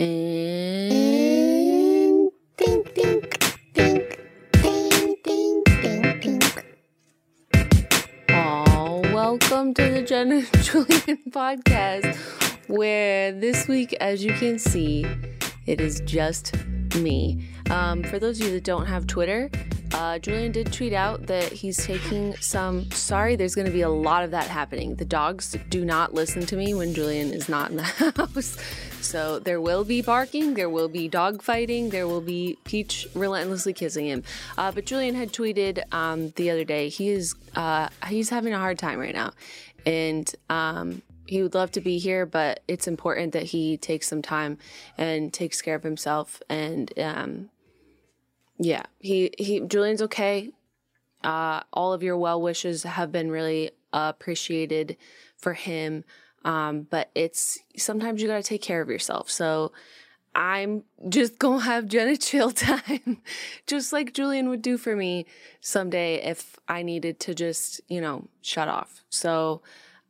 And dink, dink, dink, dink, dink, dink, dink. Oh, welcome to the Jenna and Julian podcast, where this week, as you can see, it is just me. Um, for those of you that don't have Twitter, uh, Julian did tweet out that he's taking some. Sorry, there's going to be a lot of that happening. The dogs do not listen to me when Julian is not in the house. So there will be barking, there will be dog fighting, there will be Peach relentlessly kissing him. Uh, but Julian had tweeted um, the other day he is uh, he's having a hard time right now, and um, he would love to be here, but it's important that he takes some time and takes care of himself. And um, yeah, he he Julian's okay. Uh, all of your well wishes have been really appreciated for him. Um, but it's sometimes you got to take care of yourself. So I'm just gonna have Jenna chill time, just like Julian would do for me someday if I needed to just, you know, shut off. So,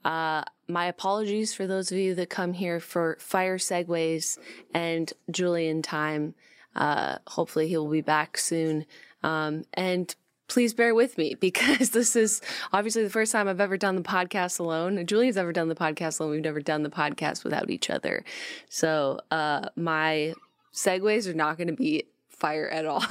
uh, my apologies for those of you that come here for fire segues and Julian time. Uh, hopefully he will be back soon. Um, and please bear with me because this is obviously the first time I've ever done the podcast alone. Julian's ever done the podcast alone. We've never done the podcast without each other. So uh, my segues are not going to be fire at all.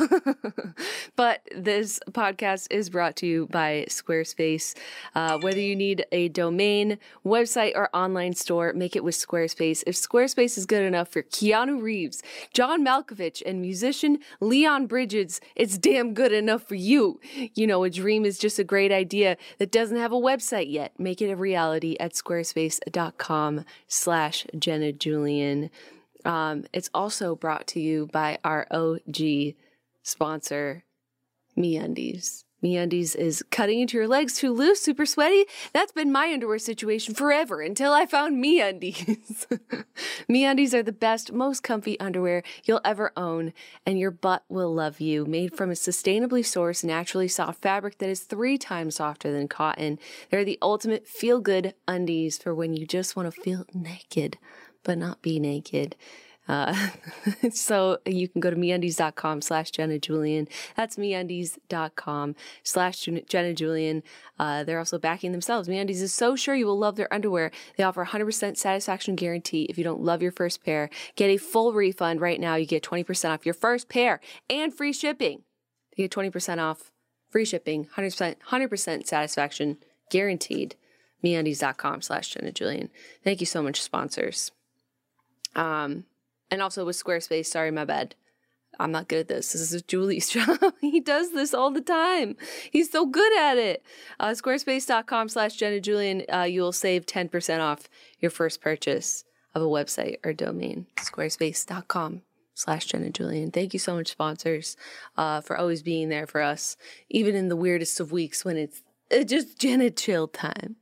but this podcast is brought to you by Squarespace. Uh, whether you need a domain, website, or online store, make it with Squarespace. If Squarespace is good enough for Keanu Reeves, John Malkovich, and musician Leon Bridges, it's damn good enough for you. You know, a dream is just a great idea that doesn't have a website yet. Make it a reality at squarespace.com slash Jenna Julian. Um, it's also brought to you by our OG sponsor, MeUndies. MeUndies is cutting into your legs too loose, super sweaty. That's been my underwear situation forever until I found MeUndies. MeUndies are the best, most comfy underwear you'll ever own, and your butt will love you. Made from a sustainably sourced, naturally soft fabric that is three times softer than cotton. They're the ultimate feel-good undies for when you just want to feel naked but not be naked. Uh, so you can go to meundies.com slash Jenna Julian. That's meundies.com slash Jenna Julian. Uh, they're also backing themselves. MeUndies is so sure you will love their underwear. They offer 100% satisfaction guarantee. If you don't love your first pair, get a full refund right now. You get 20% off your first pair and free shipping. You get 20% off free shipping, 100%, 100% satisfaction guaranteed. MeUndies.com slash Jenna Julian. Thank you so much, sponsors. Um, and also with Squarespace, sorry, my bad. I'm not good at this. This is Julie's job. he does this all the time. He's so good at it. Uh, squarespace.com slash Jenna Julian. Uh, you will save 10% off your first purchase of a website or domain. Squarespace.com slash Jenna Julian. Thank you so much, sponsors, uh, for always being there for us, even in the weirdest of weeks when it's uh, just Jenna chill time.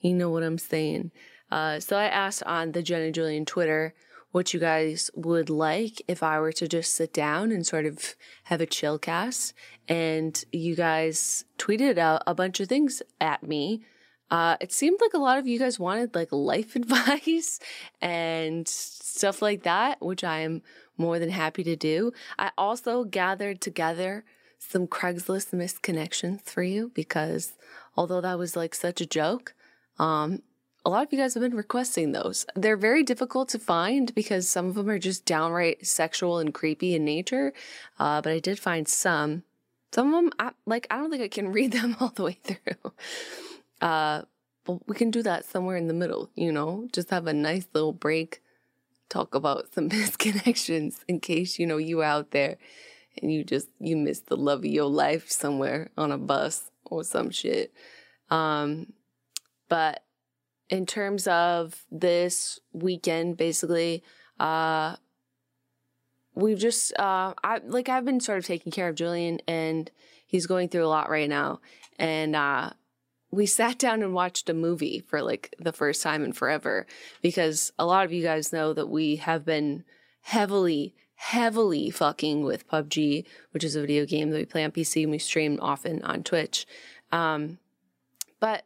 You know what I'm saying? Uh, so I asked on the Jenna Julian Twitter what you guys would like if I were to just sit down and sort of have a chill cast. And you guys tweeted a, a bunch of things at me. Uh, it seemed like a lot of you guys wanted like life advice and stuff like that, which I am more than happy to do. I also gathered together some Craigslist missed connections for you because although that was like such a joke, um, a lot of you guys have been requesting those. They're very difficult to find because some of them are just downright sexual and creepy in nature. Uh, but I did find some. Some of them, I, like, I don't think I can read them all the way through. Uh, but we can do that somewhere in the middle, you know, just have a nice little break, talk about some misconnections in case, you know, you out there and you just, you miss the love of your life somewhere on a bus or some shit. Um, but in terms of this weekend, basically, uh, we've just, uh, I, like, I've been sort of taking care of Julian and he's going through a lot right now. And, uh, we sat down and watched a movie for like the first time in forever because a lot of you guys know that we have been heavily, heavily fucking with PUBG, which is a video game that we play on PC and we stream often on Twitch. Um, but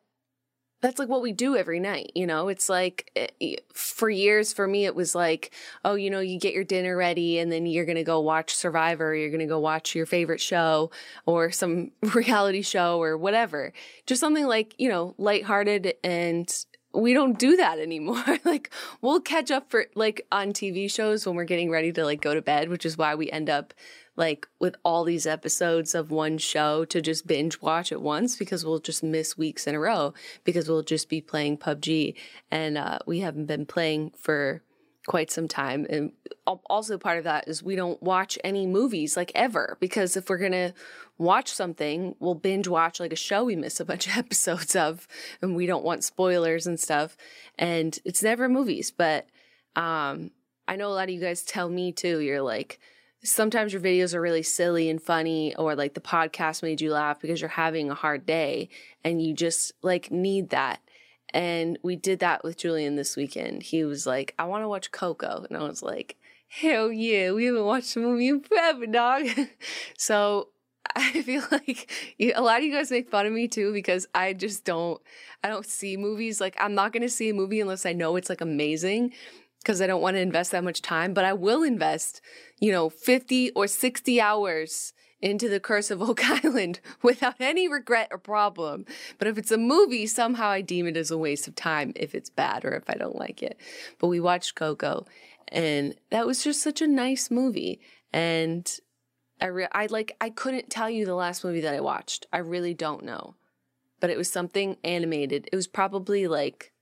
that's like what we do every night, you know? It's like eh, for years for me it was like, oh, you know, you get your dinner ready and then you're going to go watch Survivor, you're going to go watch your favorite show or some reality show or whatever. Just something like, you know, lighthearted and we don't do that anymore. like we'll catch up for like on TV shows when we're getting ready to like go to bed, which is why we end up like with all these episodes of one show to just binge watch at once because we'll just miss weeks in a row because we'll just be playing PUBG and uh, we haven't been playing for quite some time. And also part of that is we don't watch any movies like ever because if we're going to watch something, we'll binge watch like a show we miss a bunch of episodes of and we don't want spoilers and stuff. And it's never movies, but um, I know a lot of you guys tell me too, you're like, sometimes your videos are really silly and funny or like the podcast made you laugh because you're having a hard day and you just like need that. And we did that with Julian this weekend. He was like, I want to watch Coco. And I was like, hell yeah, we haven't watched a movie in forever, dog. so I feel like a lot of you guys make fun of me too because I just don't, I don't see movies. Like, I'm not going to see a movie unless I know it's like amazing because I don't want to invest that much time, but I will invest, you know, 50 or 60 hours into the Curse of Oak Island without any regret or problem. But if it's a movie, somehow I deem it as a waste of time if it's bad or if I don't like it. But we watched Coco and that was just such a nice movie. And I, re- I like, I couldn't tell you the last movie that I watched. I really don't know. But it was something animated. It was probably like,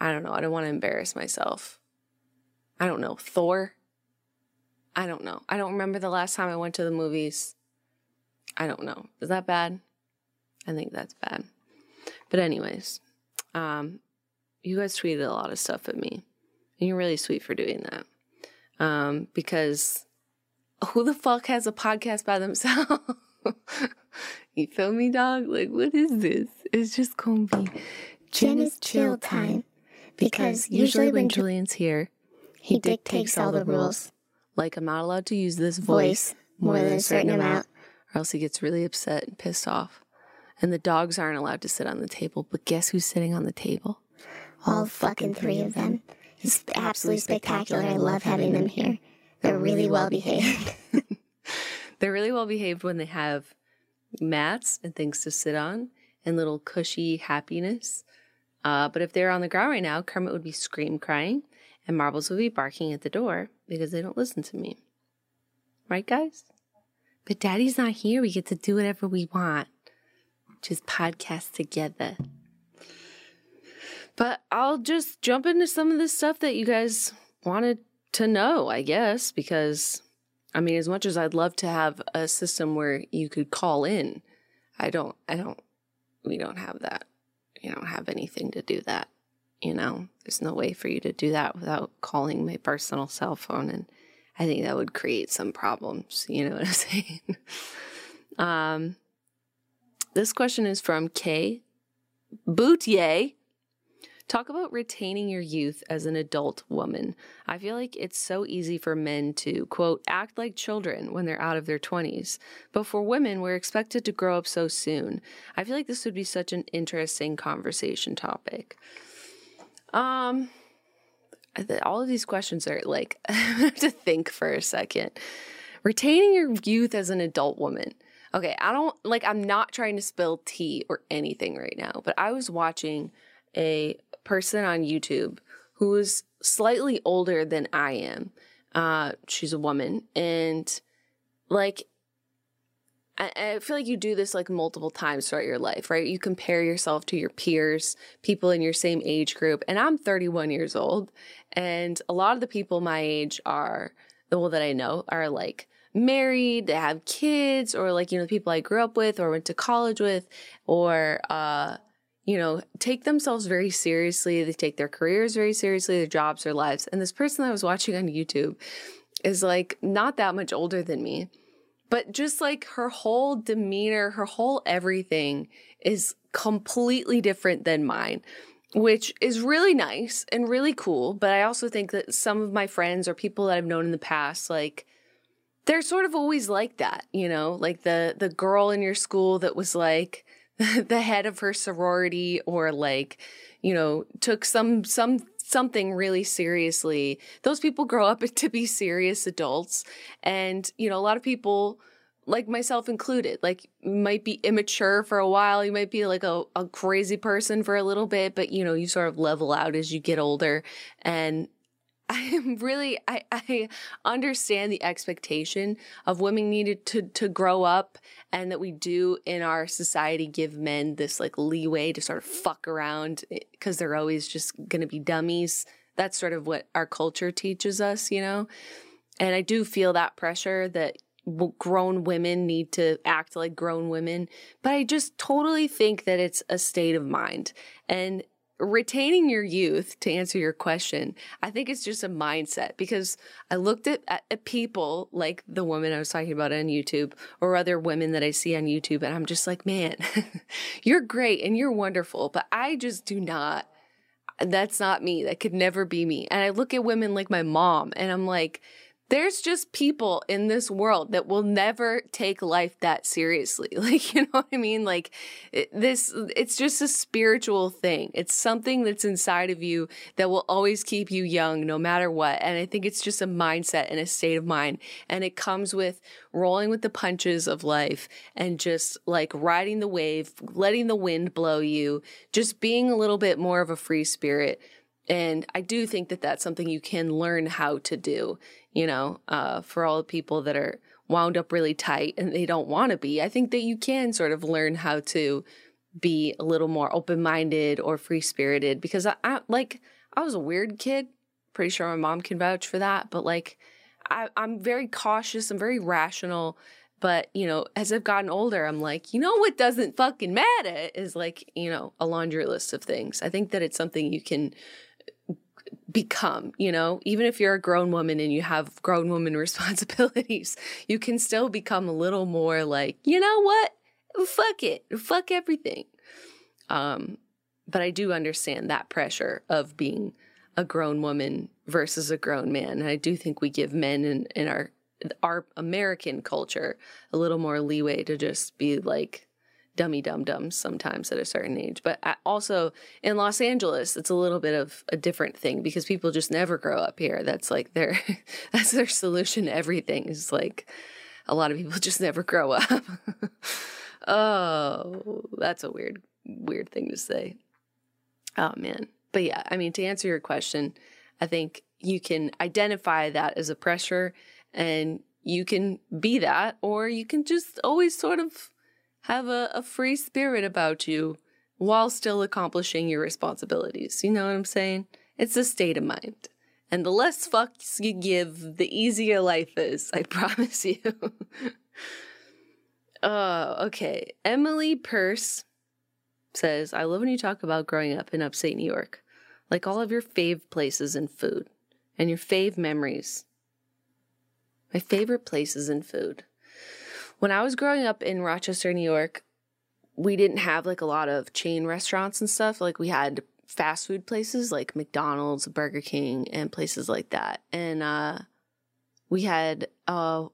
I don't know. I don't want to embarrass myself. I don't know, Thor. I don't know. I don't remember the last time I went to the movies. I don't know. Is that bad? I think that's bad. But anyways, um, you guys tweeted a lot of stuff at me. And you're really sweet for doing that. Um, because who the fuck has a podcast by themselves? you feel me, dog? Like, what is this? It's just gonna be Jenna's chill time. Because usually when Julian's here, he dictates all the rules. Like, I'm not allowed to use this voice, more than a certain amount, or else he gets really upset and pissed off. And the dogs aren't allowed to sit on the table, but guess who's sitting on the table? All fucking three of them. It's absolutely spectacular. I love having them here. They're really well behaved. They're really well behaved when they have mats and things to sit on and little cushy happiness. Uh, but if they're on the ground right now, Kermit would be scream crying and Marbles would be barking at the door because they don't listen to me. Right, guys? But daddy's not here. We get to do whatever we want. Just podcast together. But I'll just jump into some of this stuff that you guys wanted to know, I guess, because I mean, as much as I'd love to have a system where you could call in, I don't, I don't, we don't have that. You don't have anything to do that you know, there's no way for you to do that without calling my personal cell phone. And I think that would create some problems. You know what I'm saying? um, this question is from Kay Boutier. Talk about retaining your youth as an adult woman. I feel like it's so easy for men to, quote, act like children when they're out of their 20s. But for women, we're expected to grow up so soon. I feel like this would be such an interesting conversation topic. Um, all of these questions are like, I have to think for a second. Retaining your youth as an adult woman. Okay, I don't like, I'm not trying to spill tea or anything right now, but I was watching a person on YouTube who was slightly older than I am. Uh, she's a woman and like I, feel like you do this like multiple times throughout your life, right? You compare yourself to your peers, people in your same age group. And I'm 31 years old. And a lot of the people my age are, the well, that I know are like married, they have kids, or like, you know, the people I grew up with or went to college with, or, uh, you know, take themselves very seriously. They take their careers very seriously, their jobs, their lives. And this person I was watching on YouTube is like not that much older than me but just like her whole demeanor, her whole everything is completely different than mine, which is really nice and really cool. But I also think that some of my friends or people that I've known in the past, like, they're sort of always like that, you know, like the the girl in your school that was like the head of her sorority or like, you know, took some some something really seriously. Those people grow up to be serious adults and, you know, a lot of people like myself included, like might be immature for a while. You might be like a, a crazy person for a little bit, but you know, you sort of level out as you get older. And I am really I, I understand the expectation of women needed to to grow up and that we do in our society give men this like leeway to sort of fuck around eh, because they're always just gonna be dummies. That's sort of what our culture teaches us, you know? And I do feel that pressure that grown women need to act like grown women, but I just totally think that it's a state of mind. And retaining your youth to answer your question i think it's just a mindset because i looked at, at, people like the woman i was talking about on youtube or other women that i see on youtube and i'm just like man you're great and you're wonderful but i just do not that's not me that could never be me and i look at women like my mom and i'm like there's just people in this world that will never take life that seriously. Like, you know what I mean? Like this, it's just a spiritual thing. It's something that's inside of you that will always keep you young no matter what. And I think it's just a mindset and a state of mind. And it comes with rolling with the punches of life and just like riding the wave, letting the wind blow you, just being a little bit more of a free spirit. And I do think that that's something you can learn how to do you know, uh, for all the people that are wound up really tight and they don't want to be. I think that you can sort of learn how to be a little more open minded or free spirited because I, I, like I was a weird kid. Pretty sure my mom can vouch for that. But like I, I'm very cautious. I'm very rational. But you know, as I've gotten older, I'm like, you know what doesn't fucking matter is like you know a laundry list of things. I think that it's something you can become, you know, even if you're a grown woman and you have grown woman responsibilities, you can still become a little more like, you know what? Fuck it. Fuck everything. Um, but I do understand that pressure of being a grown woman versus a grown man. And I do think we give men in, in our our American culture a little more leeway to just be like dummy dum dums sometimes at a certain age. But also in Los Angeles, it's a little bit of a different thing because people just never grow up here. That's like their that's their solution to everything. Is like a lot of people just never grow up. oh, that's a weird weird thing to say. Oh man. But yeah, I mean to answer your question, I think you can identify that as a pressure and you can be that or you can just always sort of have a, a free spirit about you while still accomplishing your responsibilities. You know what I'm saying? It's a state of mind. And the less fucks you give, the easier life is, I promise you. Oh, okay. Emily Purse says, I love when you talk about growing up in upstate New York, like all of your fave places and food and your fave memories. My favorite places and food. When I was growing up in Rochester, New York, we didn't have like a lot of chain restaurants and stuff. Like we had fast food places like McDonald's, Burger King, and places like that. And uh, we had a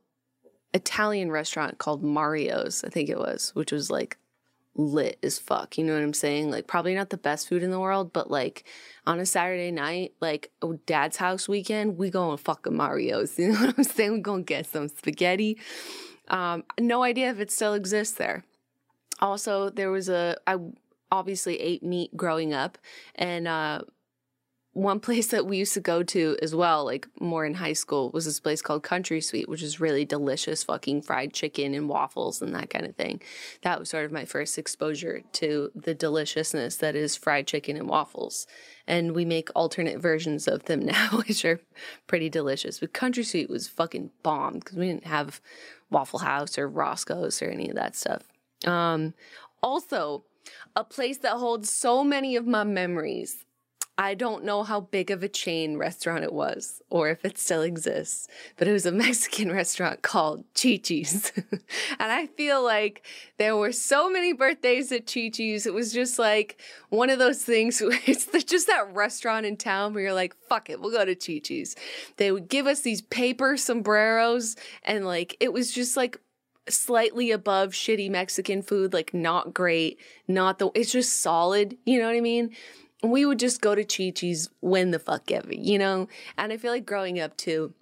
Italian restaurant called Mario's, I think it was, which was like lit as fuck. You know what I'm saying? Like probably not the best food in the world, but like on a Saturday night, like dad's house weekend, we going fucking Mario's. You know what I'm saying? We gonna get some spaghetti um, no idea if it still exists there. Also, there was a, I obviously ate meat growing up, and uh, one place that we used to go to as well, like more in high school, was this place called Country Sweet, which is really delicious fucking fried chicken and waffles and that kind of thing. That was sort of my first exposure to the deliciousness that is fried chicken and waffles. And we make alternate versions of them now, which are pretty delicious. But Country Sweet was fucking bomb because we didn't have Waffle House or Roscoe's or any of that stuff. Um, also, a place that holds so many of my memories. I don't know how big of a chain restaurant it was or if it still exists, but it was a Mexican restaurant called Chi Chi's. and I feel like there were so many birthdays at Chi Chi's. It was just like one of those things. It's just that restaurant in town where you're like, fuck it, we'll go to Chi Chi's. They would give us these paper sombreros and like, it was just like slightly above shitty Mexican food, like not great, not the, it's just solid. You know what I mean? We would just go to Chi Chi's when the fuck ever, you know? And I feel like growing up too,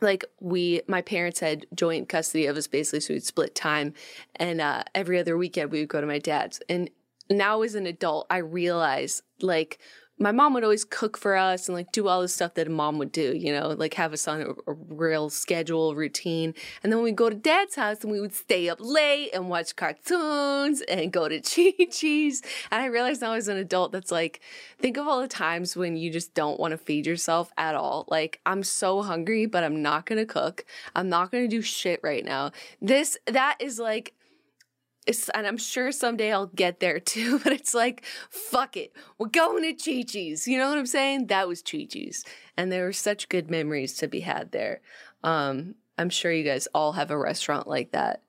like we my parents had joint custody of us basically so we'd split time and uh, every other weekend we would go to my dad's and now as an adult i realize like my mom would always cook for us and like do all the stuff that a mom would do, you know, like have us on a, a, real schedule, routine. And then we would go to dad's house and we would stay up late and watch cartoons and go to Chi Chi's. And I realized now as an adult, that's like, think of all the times when you just don't want to feed yourself at all. Like, I'm so hungry, but I'm not going to cook. I'm not going to do shit right now. This, that is like, it's, and I'm sure someday I'll get there too, but it's like, fuck it. We're going to Chi Chi's. You know what I'm saying? That was Chi Chi's. And there were such good memories to be had there. Um, I'm sure you guys all have a restaurant like that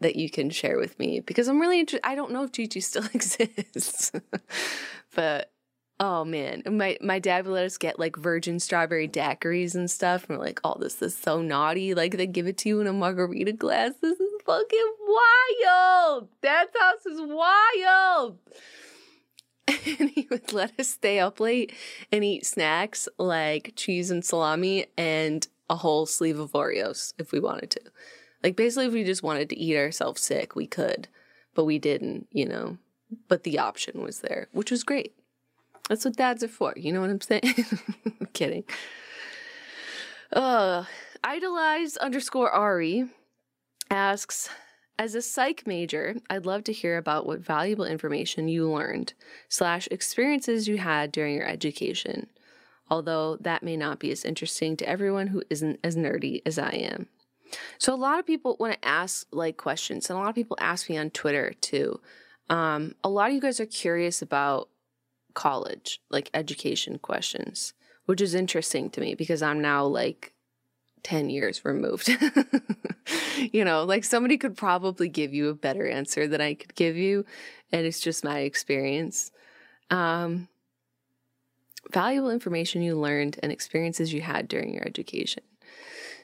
that you can share with me because I'm really interested. I don't know if Chi Chi still exists, but Oh man, my my dad would let us get like virgin strawberry daiquiris and stuff, and we're like, "Oh, this is so naughty!" Like they give it to you in a margarita glass. This is fucking wild. Dad's house is wild. And he would let us stay up late and eat snacks like cheese and salami and a whole sleeve of Oreos if we wanted to. Like basically, if we just wanted to eat ourselves sick, we could, but we didn't, you know. But the option was there, which was great. That's what dads are for. You know what I'm saying? I'm kidding. Uh, idolize underscore Ari asks, as a psych major, I'd love to hear about what valuable information you learned slash experiences you had during your education. Although that may not be as interesting to everyone who isn't as nerdy as I am. So a lot of people want to ask like questions, and a lot of people ask me on Twitter too. Um, a lot of you guys are curious about college, like education questions, which is interesting to me because I'm now like 10 years removed. you know, like somebody could probably give you a better answer than I could give you. And it's just my experience. Um, valuable information you learned and experiences you had during your education.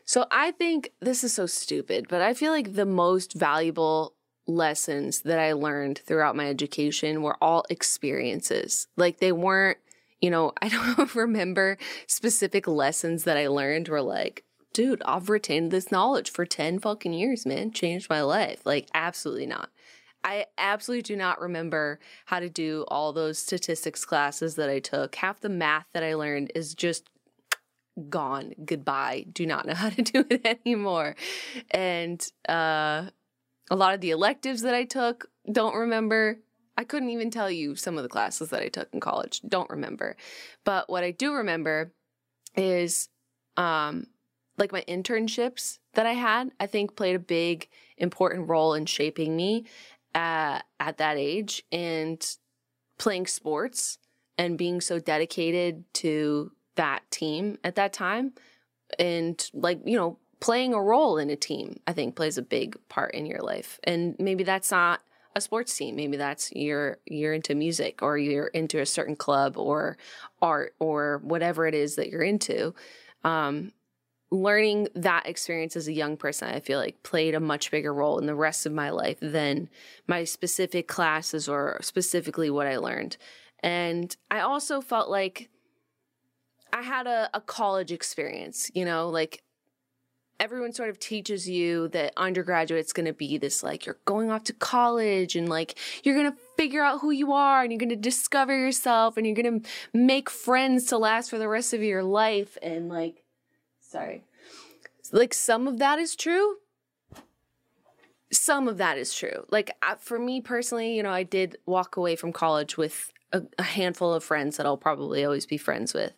So I think this is so stupid, but I feel like the most valuable lessons that I learned throughout my education were all experiences. Like they weren't, you know, I don't remember specific lessons that I learned were like, dude, I've retained this knowledge for 10 fucking years, man. Changed my life. Like, absolutely not. I absolutely do not remember how to do all those statistics classes that I took. Half the math that I learned is just gone. Goodbye. Do not know how to do it anymore. And uh a lot of the electives that I took, don't remember. I couldn't even tell you some of the classes that I took in college. Don't remember. But what I do remember is um like my internships that I had, I think played a big important role in shaping me uh, at that age and playing sports and being so dedicated to that team at that time and like you know playing a role in a team, I think plays a big part in your life. And maybe that's not a sports team. Maybe that's you're you're into music or you're into a certain club or art or whatever it is that you're into. Um, learning that experience as a young person, I feel like played a much bigger role in the rest of my life than my specific classes or specifically what I learned. And I also felt like I had a, a college experience, you know, like everyone sort of teaches you that undergraduate's going to be this like you're going off to college and like you're going to figure out who you are and you're going to discover yourself and you're going to make friends to last for the rest of your life and like sorry. Like some of that is true. Some of that is true. Like for me personally you know i did walk away from college with a, a handful of friends that i'll probably always be friends with.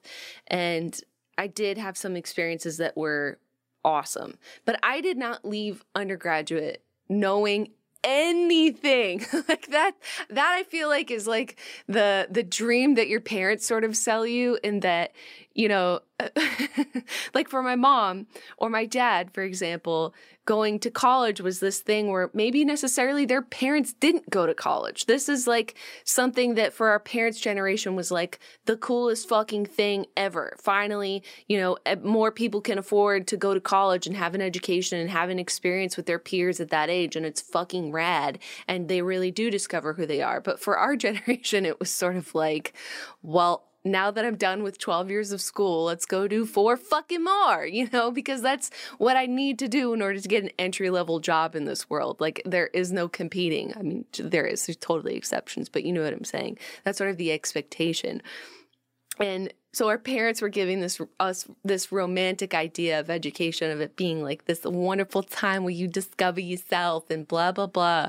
And i did have some experiences that were awesome. But I did not leave undergraduate knowing anything. Like that that i feel like is like the the dream that your parents sort of sell you in that you know, like for my mom or my dad, for example, going to college was this thing where maybe necessarily their parents didn't go to college. This is like something that for our parents' generation was like the coolest fucking thing ever. Finally, you know, more people can afford to go to college and have an education and have an experience with their peers at that age. And it's fucking rad. And they really do discover who they are. But for our generation, it was sort of like, well, now that I'm done with 12 years of school, let's go do four fucking more, you know, because that's what I need to do in order to get an entry level job in this world. Like, there is no competing. I mean, there is, there's totally exceptions, but you know what I'm saying. That's sort of the expectation. And so our parents were giving this us this romantic idea of education of it being like this wonderful time where you discover yourself and blah blah blah.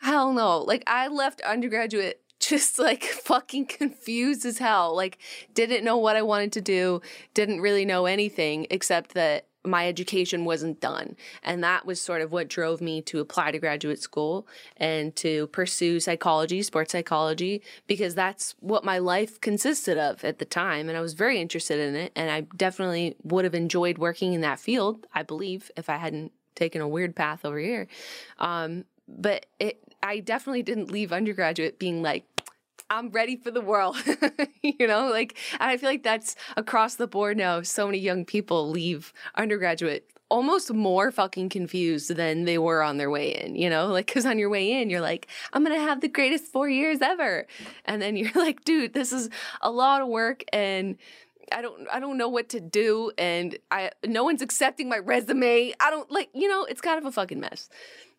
Hell no. Like I left undergraduate just like fucking confused as hell. Like, didn't know what I wanted to do, didn't really know anything except that my education wasn't done. And that was sort of what drove me to apply to graduate school and to pursue psychology, sports psychology, because that's what my life consisted of at the time. And I was very interested in it. And I definitely would have enjoyed working in that field, I believe, if I hadn't taken a weird path over here. Um, but it, I definitely didn't leave undergraduate being like, I'm ready for the world. you know, like, and I feel like that's across the board now. So many young people leave undergraduate almost more fucking confused than they were on their way in, you know? Like, cause on your way in, you're like, I'm gonna have the greatest four years ever. And then you're like, dude, this is a lot of work and I don't I don't know what to do and I no one's accepting my resume. I don't like, you know, it's kind of a fucking mess.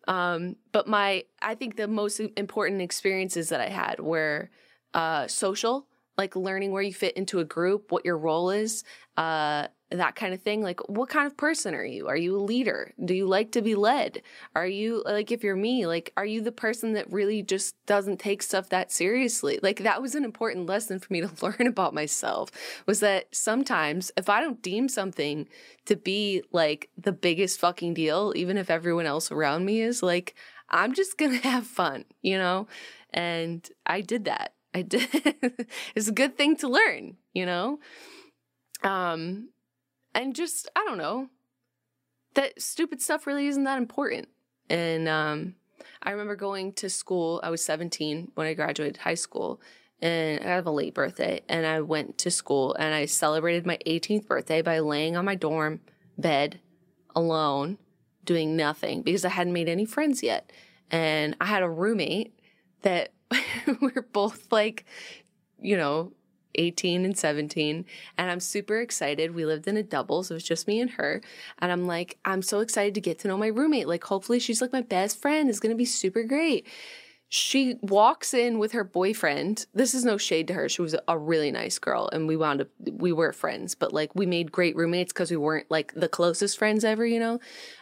Um, but my I think the most important experiences that I had were uh, social, like learning where you fit into a group, what your role is, uh, that kind of thing. Like, what kind of person are you? Are you a leader? Do you like to be led? Are you, like, if you're me, like, are you the person that really just doesn't take stuff that seriously? Like, that was an important lesson for me to learn about myself was that sometimes if I don't deem something to be like the biggest fucking deal, even if everyone else around me is, like, I'm just gonna have fun, you know? And I did that. I did. it's a good thing to learn, you know? Um, and just, I don't know, that stupid stuff really isn't that important. And, um, I remember going to school. I was 17 when I graduated high school and I have a late birthday and I went to school and I celebrated my 18th birthday by laying on my dorm bed alone doing nothing because I hadn't made any friends yet. And I had a roommate that we're both like, you know, 18 and 17 and I'm super excited. We lived in a double, so it was just me and her. And I'm like, I'm so excited to get to know my roommate. Like hopefully she's like my best friend. It's to be super great. She walks in with her boyfriend. This is no shade to her. She was a really nice girl and we wound up we were friends, but like we made great roommates cuz we weren't like the closest friends ever, you know.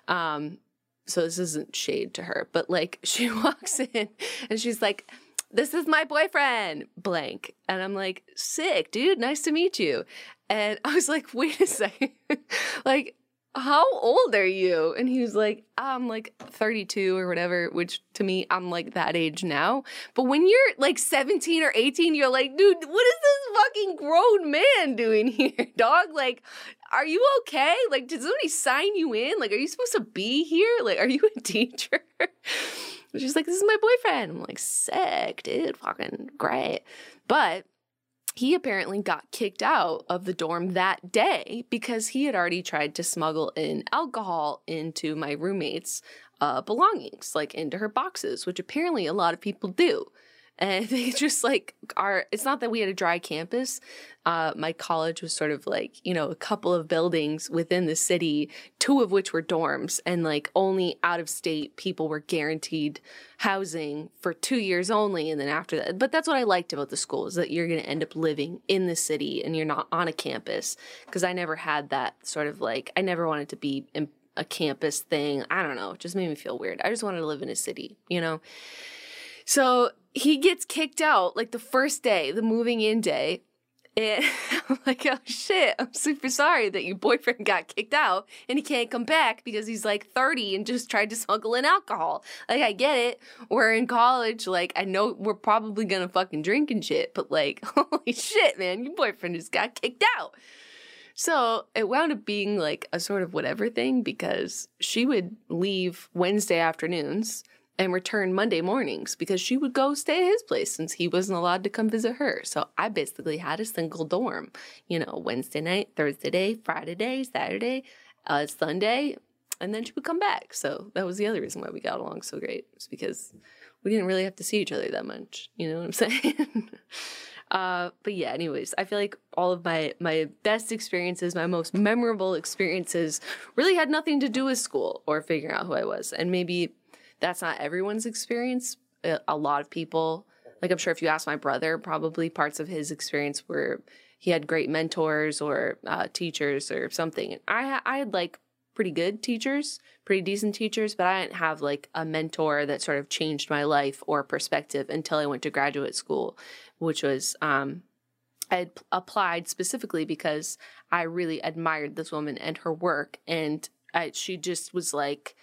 Um so this isn't shade to her, but like she walks in and she's like this is my boyfriend, blank. And I'm like, sick, dude, nice to meet you. And I was like, wait a second. like, how old are you? And he was like, I'm like 32 or whatever, which to me, I'm like that age now. But when you're like 17 or 18, you're like, dude, what is this fucking grown man doing here, dog? Like, are you okay? Like, did somebody sign you in? Like, are you supposed to be here? Like, are you a teacher? She's like, this is my boyfriend. I'm like, sick, dude, fucking great. But he apparently got kicked out of the dorm that day because he had already tried to smuggle in alcohol into my roommate's uh, belongings, like into her boxes, which apparently a lot of people do and they just like are it's not that we had a dry campus. Uh, my college was sort of like you know a couple of buildings within the city two of which were dorms and like only out of state people were guaranteed housing for two years only and then after that but that's what i liked about the school is that you're going to end up living in the city and you're not on a campus because i never had that sort of like i never wanted to be a campus thing. I don't know it just made me feel weird. I just wanted to live in a city you know? So he gets kicked out like the first day, the moving in day. And I'm like, oh shit, I'm super sorry that your boyfriend got kicked out and he can't come back because he's like 30 and just tried to smuggle in alcohol. Like, I get it. We're in college. Like, I know we're probably gonna fucking drink and shit, but like, holy shit, man, your boyfriend just got kicked out. So it wound up being like a sort of whatever thing because she would leave Wednesday afternoons and return Monday mornings because she would go stay at his place since he wasn't allowed to come visit her. So I basically had a single dorm, you know, Wednesday night, Thursday day, Friday day, Saturday, uh, Sunday, and then she would come back. So that was the other reason why we got along so great, was because we didn't really have to see each other that much. You know what I'm saying? uh, but yeah, anyways, I feel like all of my my best experiences, my most memorable experiences, really had nothing to do with school or figuring out who I was, and maybe that's not everyone's experience. A lot of people, like I'm sure if you ask my brother, probably parts of his experience were he had great mentors or uh, teachers or something. I I had like pretty good teachers, pretty decent teachers, but I didn't have like a mentor that sort of changed my life or perspective until I went to graduate school, which was um, I had applied specifically because I really admired this woman and her work, and I, she just was like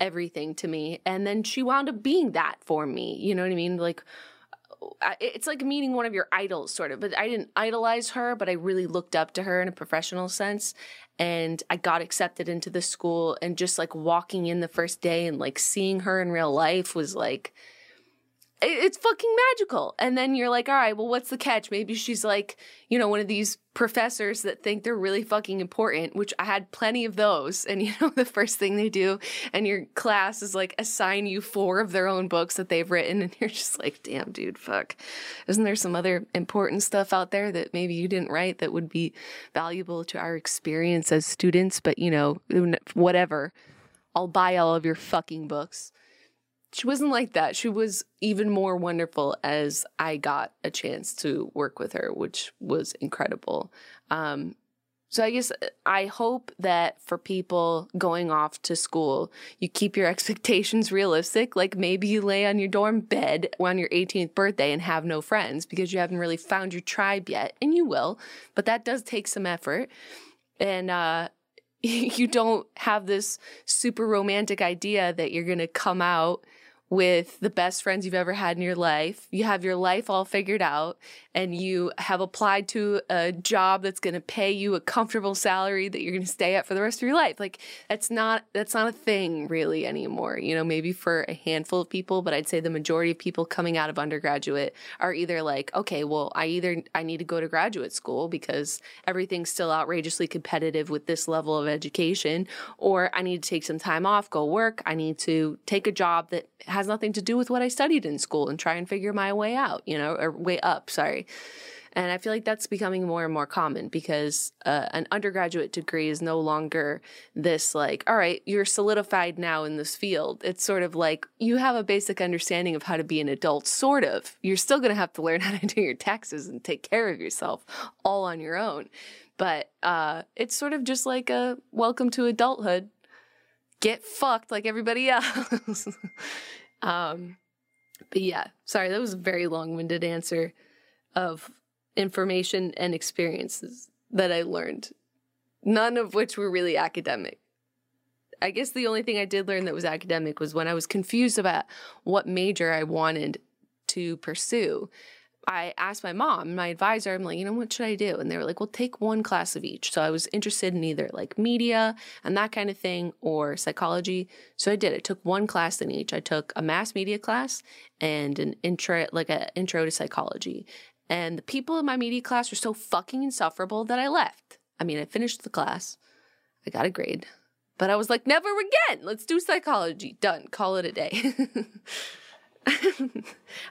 everything to me. And then she wound up being that for me. You know what I mean? Like, uh, it's like meeting one of your idols, sort of. But I didn't idolize her, but I really looked up to her in a professional sense. And I got accepted into the school, and just like walking in the first day and like seeing her in real life was like, it's fucking magical. And then you're like, all right, well, what's the catch? Maybe she's like, you know, one of these professors that think they're really fucking important, which I had plenty of those. And, you know, the first thing they do and your class is like assign you four of their own books that they've written. And you're just like, damn, dude, fuck. Isn't there some other important stuff out there that maybe you didn't write that would be valuable to our experience as students? But, you know, whatever. I'll buy all of your fucking books she wasn't like that. She was even more wonderful as I got a chance to work with her, which was incredible. Um, so I guess uh, I hope that for people going off to school, you keep your expectations realistic. Like maybe you lay on your dorm bed on your 18th birthday and have no friends because you haven't really found your tribe yet, and you will, but that does take some effort. And uh, you don't have this super romantic idea that you're going to come out with the best friends you've ever had in your life. You have your life all figured out and you have applied to a job that's going to pay you a comfortable salary that you're going to stay at for the rest of your life. Like that's not that's not a thing really anymore. You know, maybe for a handful of people, but I'd say the majority of people coming out of undergraduate are either like, okay, well, I either I need to go to graduate school because everything's still outrageously competitive with this level of education or I need to take some time off, go work. I need to take a job that has nothing to do with what I studied in school and try and figure my way out, you know, or way up, sorry. And I feel like that's becoming more and more common because uh, an undergraduate degree is no longer this like, all right, you're solidified now in this field. It's sort of like you have a basic understanding of how to be an adult, sort of. You're still going to have to learn how to do your taxes and take care of yourself all on your own. But uh, it's sort of just like a welcome to adulthood get fucked like everybody else. um, but yeah, sorry, that was a very long winded answer of information and experiences that I learned, none of which were really academic. I guess the only thing I did learn that was academic was when I was confused about what major I wanted to pursue. I asked my mom, my advisor, I'm like, you know, what should I do? And they were like, well, take one class of each. So I was interested in either like media and that kind of thing or psychology. So I did. I took one class in each. I took a mass media class and an intro, like an intro to psychology. And the people in my media class were so fucking insufferable that I left. I mean, I finished the class, I got a grade, but I was like, never again. Let's do psychology. Done. Call it a day. and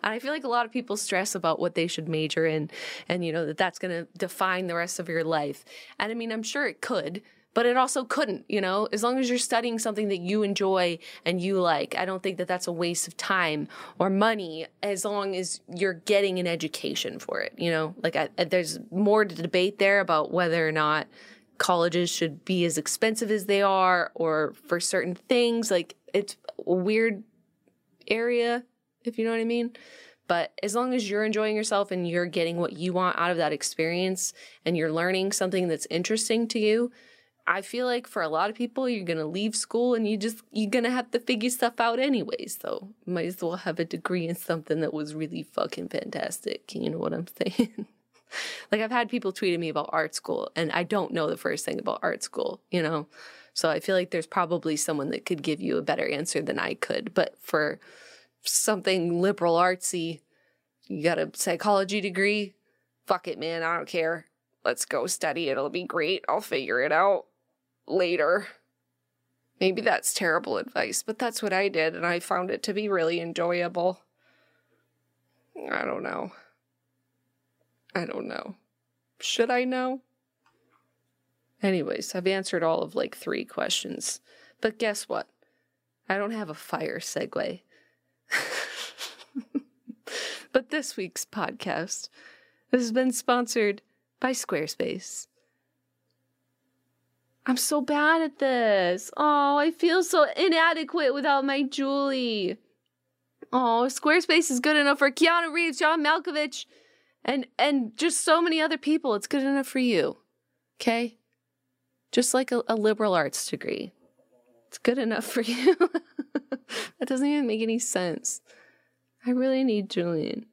I feel like a lot of people stress about what they should major in and you know that that's going to define the rest of your life. And I mean, I'm sure it could, but it also couldn't, you know, as long as you're studying something that you enjoy and you like. I don't think that that's a waste of time or money as long as you're getting an education for it, you know? Like I, there's more to debate there about whether or not colleges should be as expensive as they are or for certain things like it's a weird area if you know what I mean. But as long as you're enjoying yourself and you're getting what you want out of that experience and you're learning something that's interesting to you, I feel like for a lot of people, you're to leave school and you just, you're to have to figure stuff out anyways. So might as well have a degree in something that was really fucking fantastic. You know what I'm saying? like I've had people tweeting me about art school and I don't know the first thing about art school, you know? So I feel like there's probably someone that could give you a better answer than I could. But for something liberal artsy, you got a psychology degree, fuck it, man, I don't care. Let's go study. It'll be great. I'll figure it out later. Maybe that's terrible advice, but that's what I did, and I found it to be really enjoyable. I don't know. I don't know. Should I know? Anyways, I've answered all of like three questions. But guess what? I don't have a fire segue. but this week's podcast has been sponsored by Squarespace. I'm so bad at this. Oh, I feel so inadequate without my Julie. Oh, Squarespace is good enough for Keanu Reeves, John Malkovich, and and just so many other people. It's good enough for you. Okay? Just like a, a liberal arts degree. It's good enough for you. that doesn't even make any sense. I really need Julien.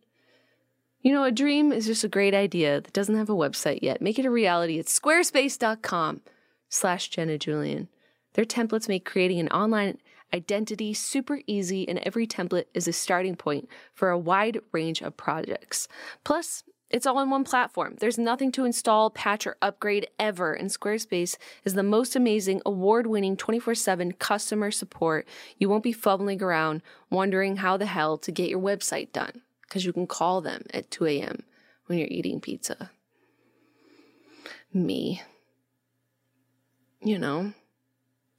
You know, a dream is just a great idea that doesn't have a website yet. Make it a reality. It's squarespace.com slash Jenna Julien. Their templates make creating an online identity super easy, and every template is a starting point for a wide range of projects. Plus, it's all in one platform. There's nothing to install, patch, or upgrade ever, and Squarespace is the most amazing, award winning 24 7 customer support. You won't be fumbling around wondering how the hell to get your website done because you can call them at 2 a.m. when you're eating pizza. Me you know,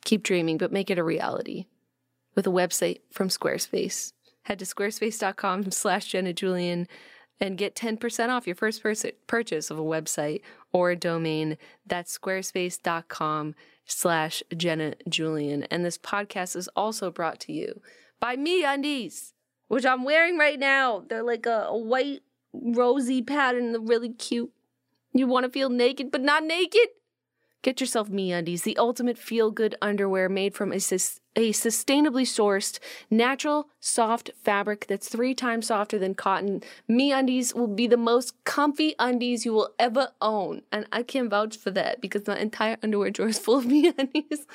keep dreaming, but make it a reality with a website from Squarespace. Head to squarespace.com slash Jenna Julien and get 10% off your first purchase of a website or a domain. That's squarespace.com slash Jenna Julien. And this podcast is also brought to you by MeUndies, which I'm wearing right now. They're like a, a white rosy pattern, they're really cute. You want to feel naked, but not naked? Get yourself MeUndies, the ultimate feel-good underwear made from a, sus- a sustainably sourced, natural, soft fabric that's three times softer than cotton. MeUndies will be the most comfy undies you will ever own, and I can vouch for that because my entire underwear drawer is full of MeUndies.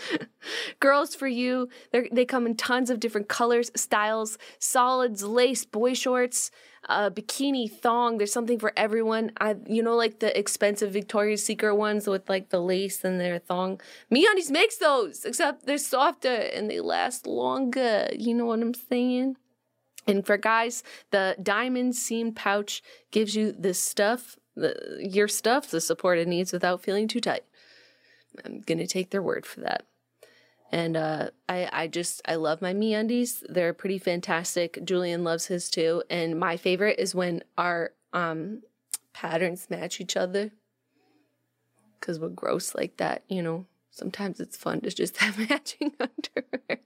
Girls, for you, they come in tons of different colors, styles, solids, lace, boy shorts a bikini thong. There's something for everyone. I, you know, like the expensive Victoria's Secret ones with like the lace and their thong. MeUndies makes those, except they're softer and they last longer. You know what I'm saying? And for guys, the diamond seam pouch gives you the stuff, the, your stuff, the support it needs without feeling too tight. I'm gonna take their word for that and uh, I I just I love my MeUndies. They're pretty fantastic. Julien loves his too, and my favorite is when our um, patterns match each other. Cause we're gross like that, you know. Sometimes it's fun to just have matching underwear.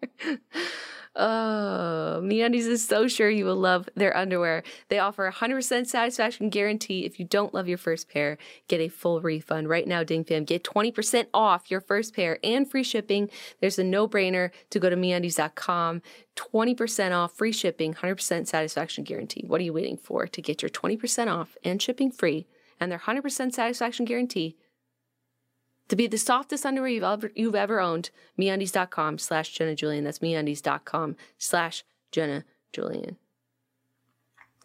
Oh, MeUndies is so sure you will love their underwear. They offer a 100% satisfaction guarantee. If you don't love your first pair, get a full refund. Right now, Ding Fam, get 20% off your first pair and free shipping. There's a no-brainer to go to MeUndies.com. 20% off, free shipping, 100% satisfaction guarantee. What are you waiting for to get your 20% off and shipping free and their 100% satisfaction guarantee? To be the softest underwear you've ever, you've ever owned, MeUndies.com slash Jenna Julien. That's MeUndies.com slash Jenna Julien.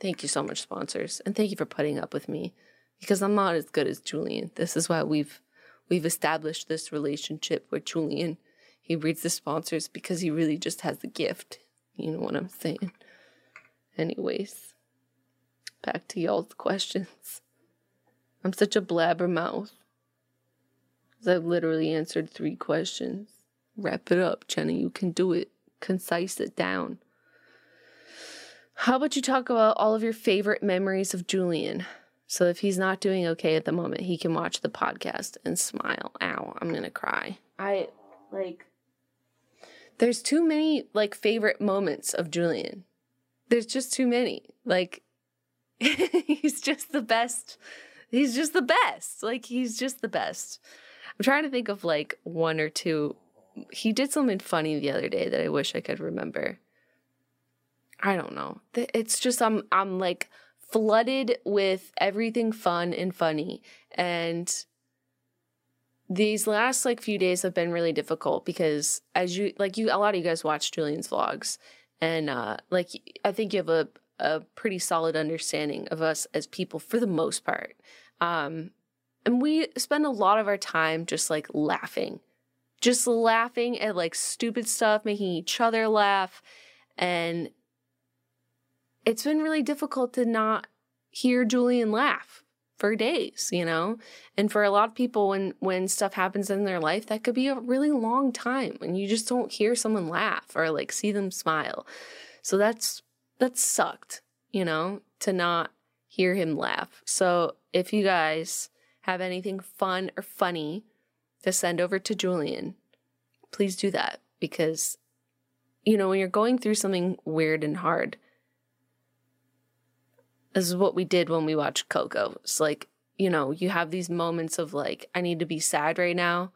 Thank you so much, sponsors. And thank you for putting up with me because I'm not as good as Julien. This is why we've we've established this relationship with Julien. He reads the sponsors because he really just has the gift. You know what I'm saying? Anyways, back to y'all's questions. I'm such a blabbermouth. I've literally answered three questions. Wrap it up, Jenny. You can do it. Concise it down. How about you talk about all of your favorite memories of Julien? So if he's not doing okay at the moment, he can watch the podcast and smile. Ow, I'm gonna cry. I like there's too many like favorite moments of Julien. There's just too many. Like he's just the best. He's just the best. Like he's just the best. I'm trying to think of like one or two. He did something funny the other day that I wish I could remember. I don't know. It's just I'm I'm like flooded with everything fun and funny. And these last like few days have been really difficult because as you like you a lot of you guys watch Julien's vlogs and uh like I think you have a a pretty solid understanding of us as people for the most part. Um and we spend a lot of our time just like laughing. Just laughing at like stupid stuff, making each other laugh and it's been really difficult to not hear Julien laugh for days, you know? And for a lot of people when when stuff happens in their life, that could be a really long time and you just don't hear someone laugh or like see them smile. So that's that sucked, you know, to not hear him laugh. So if you guys have anything fun or funny to send over to Julien, please do that because you know, when you're going through something weird and hard, this is what we did when we watched Coco. It's like, you know, you have these moments of like, I need to be sad right now.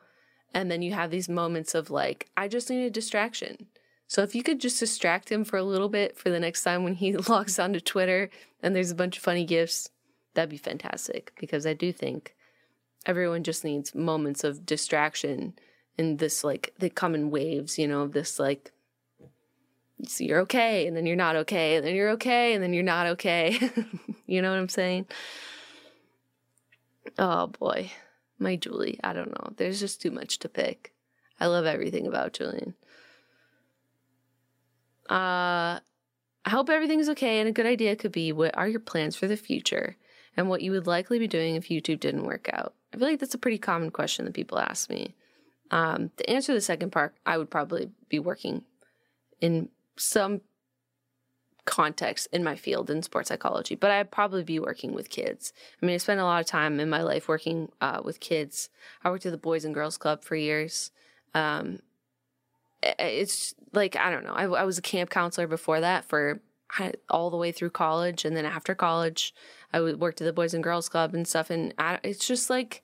And then you have these moments of like, I just need a distraction. So if you could just distract him for a little bit for the next time when he logs onto Twitter and there's a bunch of funny gifs, that'd be fantastic because I do think everyone just needs moments of distraction in this like they come in waves, you know, of this like so you're okay and then you're not okay and then you're okay and then you're not okay. you know what I'm saying? Oh boy. My Julie, I don't know. There's just too much to pick. I love everything about Julien. Uh I hope everything's okay and a good idea could be what are your plans for the future and what you would likely be doing if YouTube didn't work out. I feel like that's a pretty common question that people ask me. Um, to answer the second part, I would probably be working in some context in my field in sports psychology, but I'd probably be working with kids. I mean, I spent a lot of time in my life working uh, with kids. I worked at the Boys and Girls Club for years. Um, it's like, I don't know, I, I was a camp counselor before that for all the way through college. And then after college, I would worked at the Boys and Girls Club and stuff. And I, it's just like,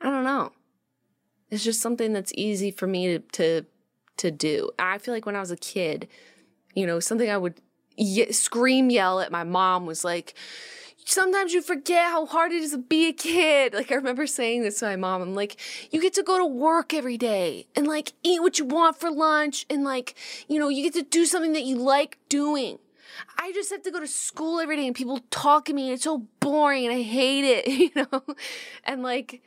I don't know. It's just something that's easy for me to, to, to do. I feel like when I was a kid, you know, something I would scream yell at my mom was like, sometimes you forget how hard it is to be a kid. Like I remember saying this to my mom. I'm like, you get to go to work every day and like eat what you want for lunch and like, you know, you get to do something that you like doing. I just have to go to school every day and people talk to me and it's so boring and I hate it, you know? And like,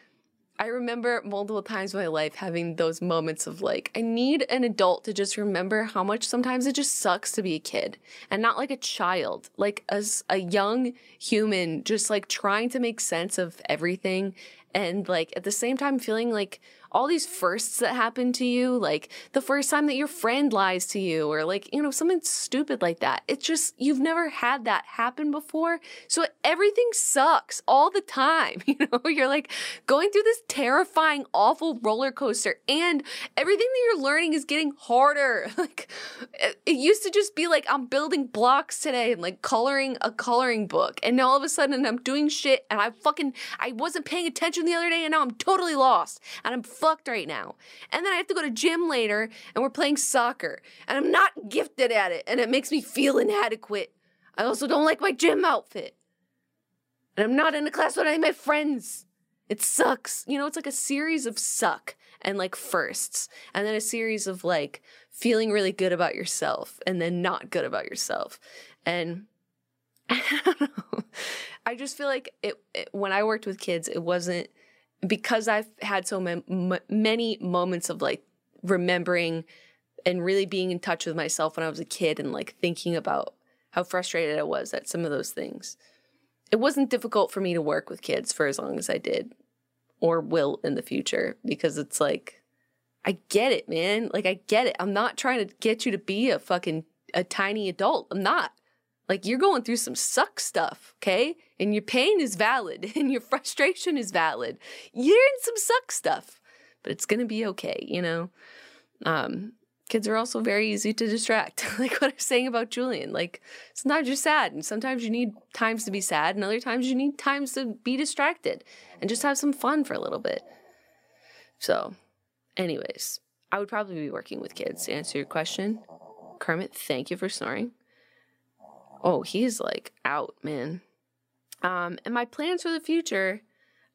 I remember multiple times in my life having those moments of like, I need an adult to just remember how much sometimes it just sucks to be a kid and not like a child, like as a young human, just like trying to make sense of everything. And like at the same time feeling like all these firsts that happen to you, like the first time that your friend lies to you, or like, you know, something stupid like that. It's just, you've never had that happen before. So everything sucks all the time. You know, you're like going through this terrifying, awful roller coaster, and everything that you're learning is getting harder. Like, it, used to just be like, I'm building blocks today and like coloring a coloring book. And now all of a sudden I'm doing shit and I fucking, I wasn't paying attention the other day and now I'm totally lost and I'm fucked right now. And then I have to go to gym later and we're playing soccer and I'm not gifted at it and it makes me feel inadequate. I also don't like my gym outfit. And I'm not in a class with any of my friends. It sucks. You know, it's like a series of suck and like firsts, and then a series of like feeling really good about yourself and then not good about yourself. And I don't know. I just feel like it, it when I worked with kids, it wasn't because I've had so m- many moments of like remembering and really being in touch with myself when I was a kid and like thinking about how frustrated I was at some of those things. It wasn't difficult for me to work with kids for as long as I did or will in the future because it's like I get it, man. Like I get it. I'm not trying to get you to be a fucking a tiny adult. I'm not. Like you're going through some suck stuff, okay? And your pain is valid and your frustration is valid. You're in some suck stuff, but it's to be okay, you know? Um, kids are also very easy to distract. like what I was saying about Julien. Like sometimes you're sad and sometimes you need times to be sad and other times you need times to be distracted and just have some fun for a little bit. So, anyways, I would probably be working with kids to answer your question. Kermit, thank you for snoring. Oh, he's like out, man. Um, and my plans for the future,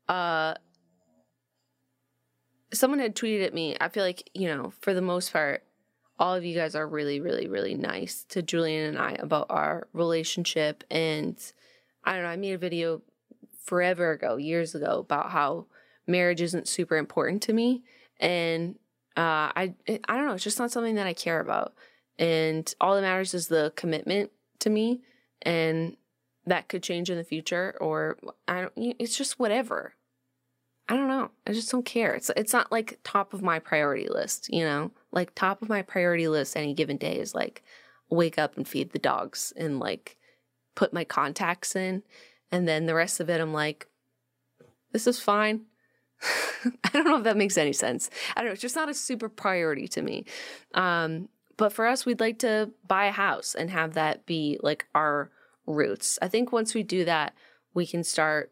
uh, someone had tweeted at me. I feel like, you know, for the most part, all of you guys are really, really, really nice to Julien and I about our relationship. And I don't know, I made a video forever ago, years ago, about how marriage isn't super important to me. And uh, I, I don't know, it's just not something that I care about. And all that matters is the commitment to me. And that could change in the future, or I don't, it's just whatever. I don't know. I just don't care. It's it's not like top of my priority list, you know? Like top of my priority list any given day is like wake up and feed the dogs and like put my contacts in and then the rest of it I'm like this is fine. I don't know if that makes any sense. I don't know, it's just not a super priority to me. Um but for us we'd like to buy a house and have that be like our roots. I think once we do that, we can start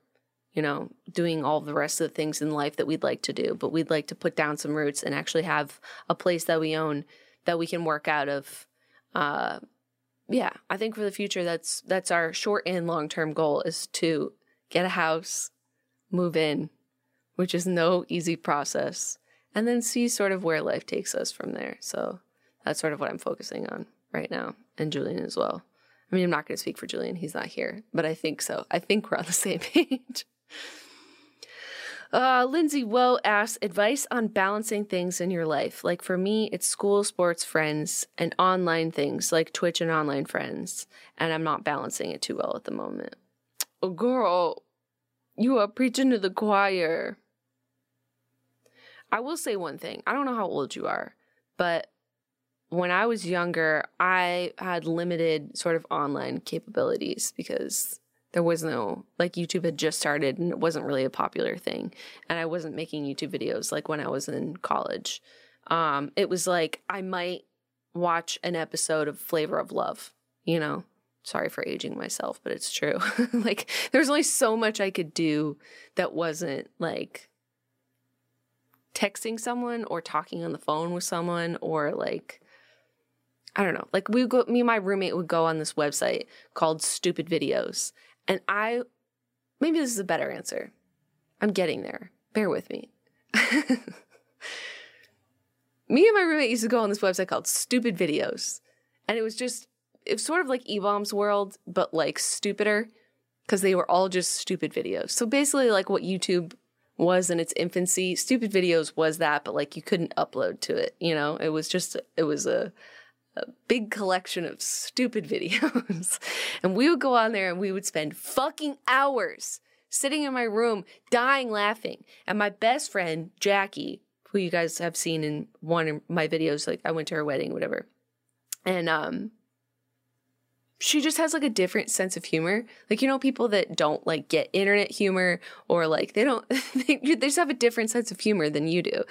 you know, doing all the rest of the things in life that we'd like to do, but we'd like to put down some roots and actually have a place that we own that we can work out of. Uh, yeah, I think for the future, that's that's our short and long term goal is to get a house, move in, which is no easy process, and then see sort of where life takes us from there. So that's sort of what I'm focusing on right now, and Julien as well. I mean, I'm not going to speak for Julien; he's not here, but I think so. I think we're on the same page. Uh, Lindsay Woe asks advice on balancing things in your life. Like for me, it's school, sports, friends, and online things like Twitch and online friends. And I'm not balancing it too well at the moment. Oh, girl, you are preaching to the choir. I will say one thing. I don't know how old you are, but when I was younger, I had limited sort of online capabilities because there was no like YouTube had just started and it wasn't really a popular thing. And I wasn't making YouTube videos like when I was in college. Um, it was like I might watch an episode of Flavor of Love, you know. Sorry for aging myself, but it's true. like there's only so much I could do that wasn't like texting someone or talking on the phone with someone or like I don't know. Like we go me and my roommate would go on this website called Stupid Videos and I, maybe this is a better answer. I'm getting there. Bear with me. me and my roommate used to go on this website called Stupid Videos. And it was just, it was sort of like eBaum's world, but like stupider because they were all just stupid videos. So basically, like what YouTube was in its infancy, stupid videos was that, but like you couldn't upload to it. You know, it was just, it was a, a big collection of stupid videos. and we would go on there and we would spend fucking hours sitting in my room dying laughing. And my best friend, Jackie, who you guys have seen in one of my videos, like I went to her wedding, whatever. And um she just has like a different sense of humor. Like you know people that don't like get internet humor or like they don't they, just have a different sense of humor than you do.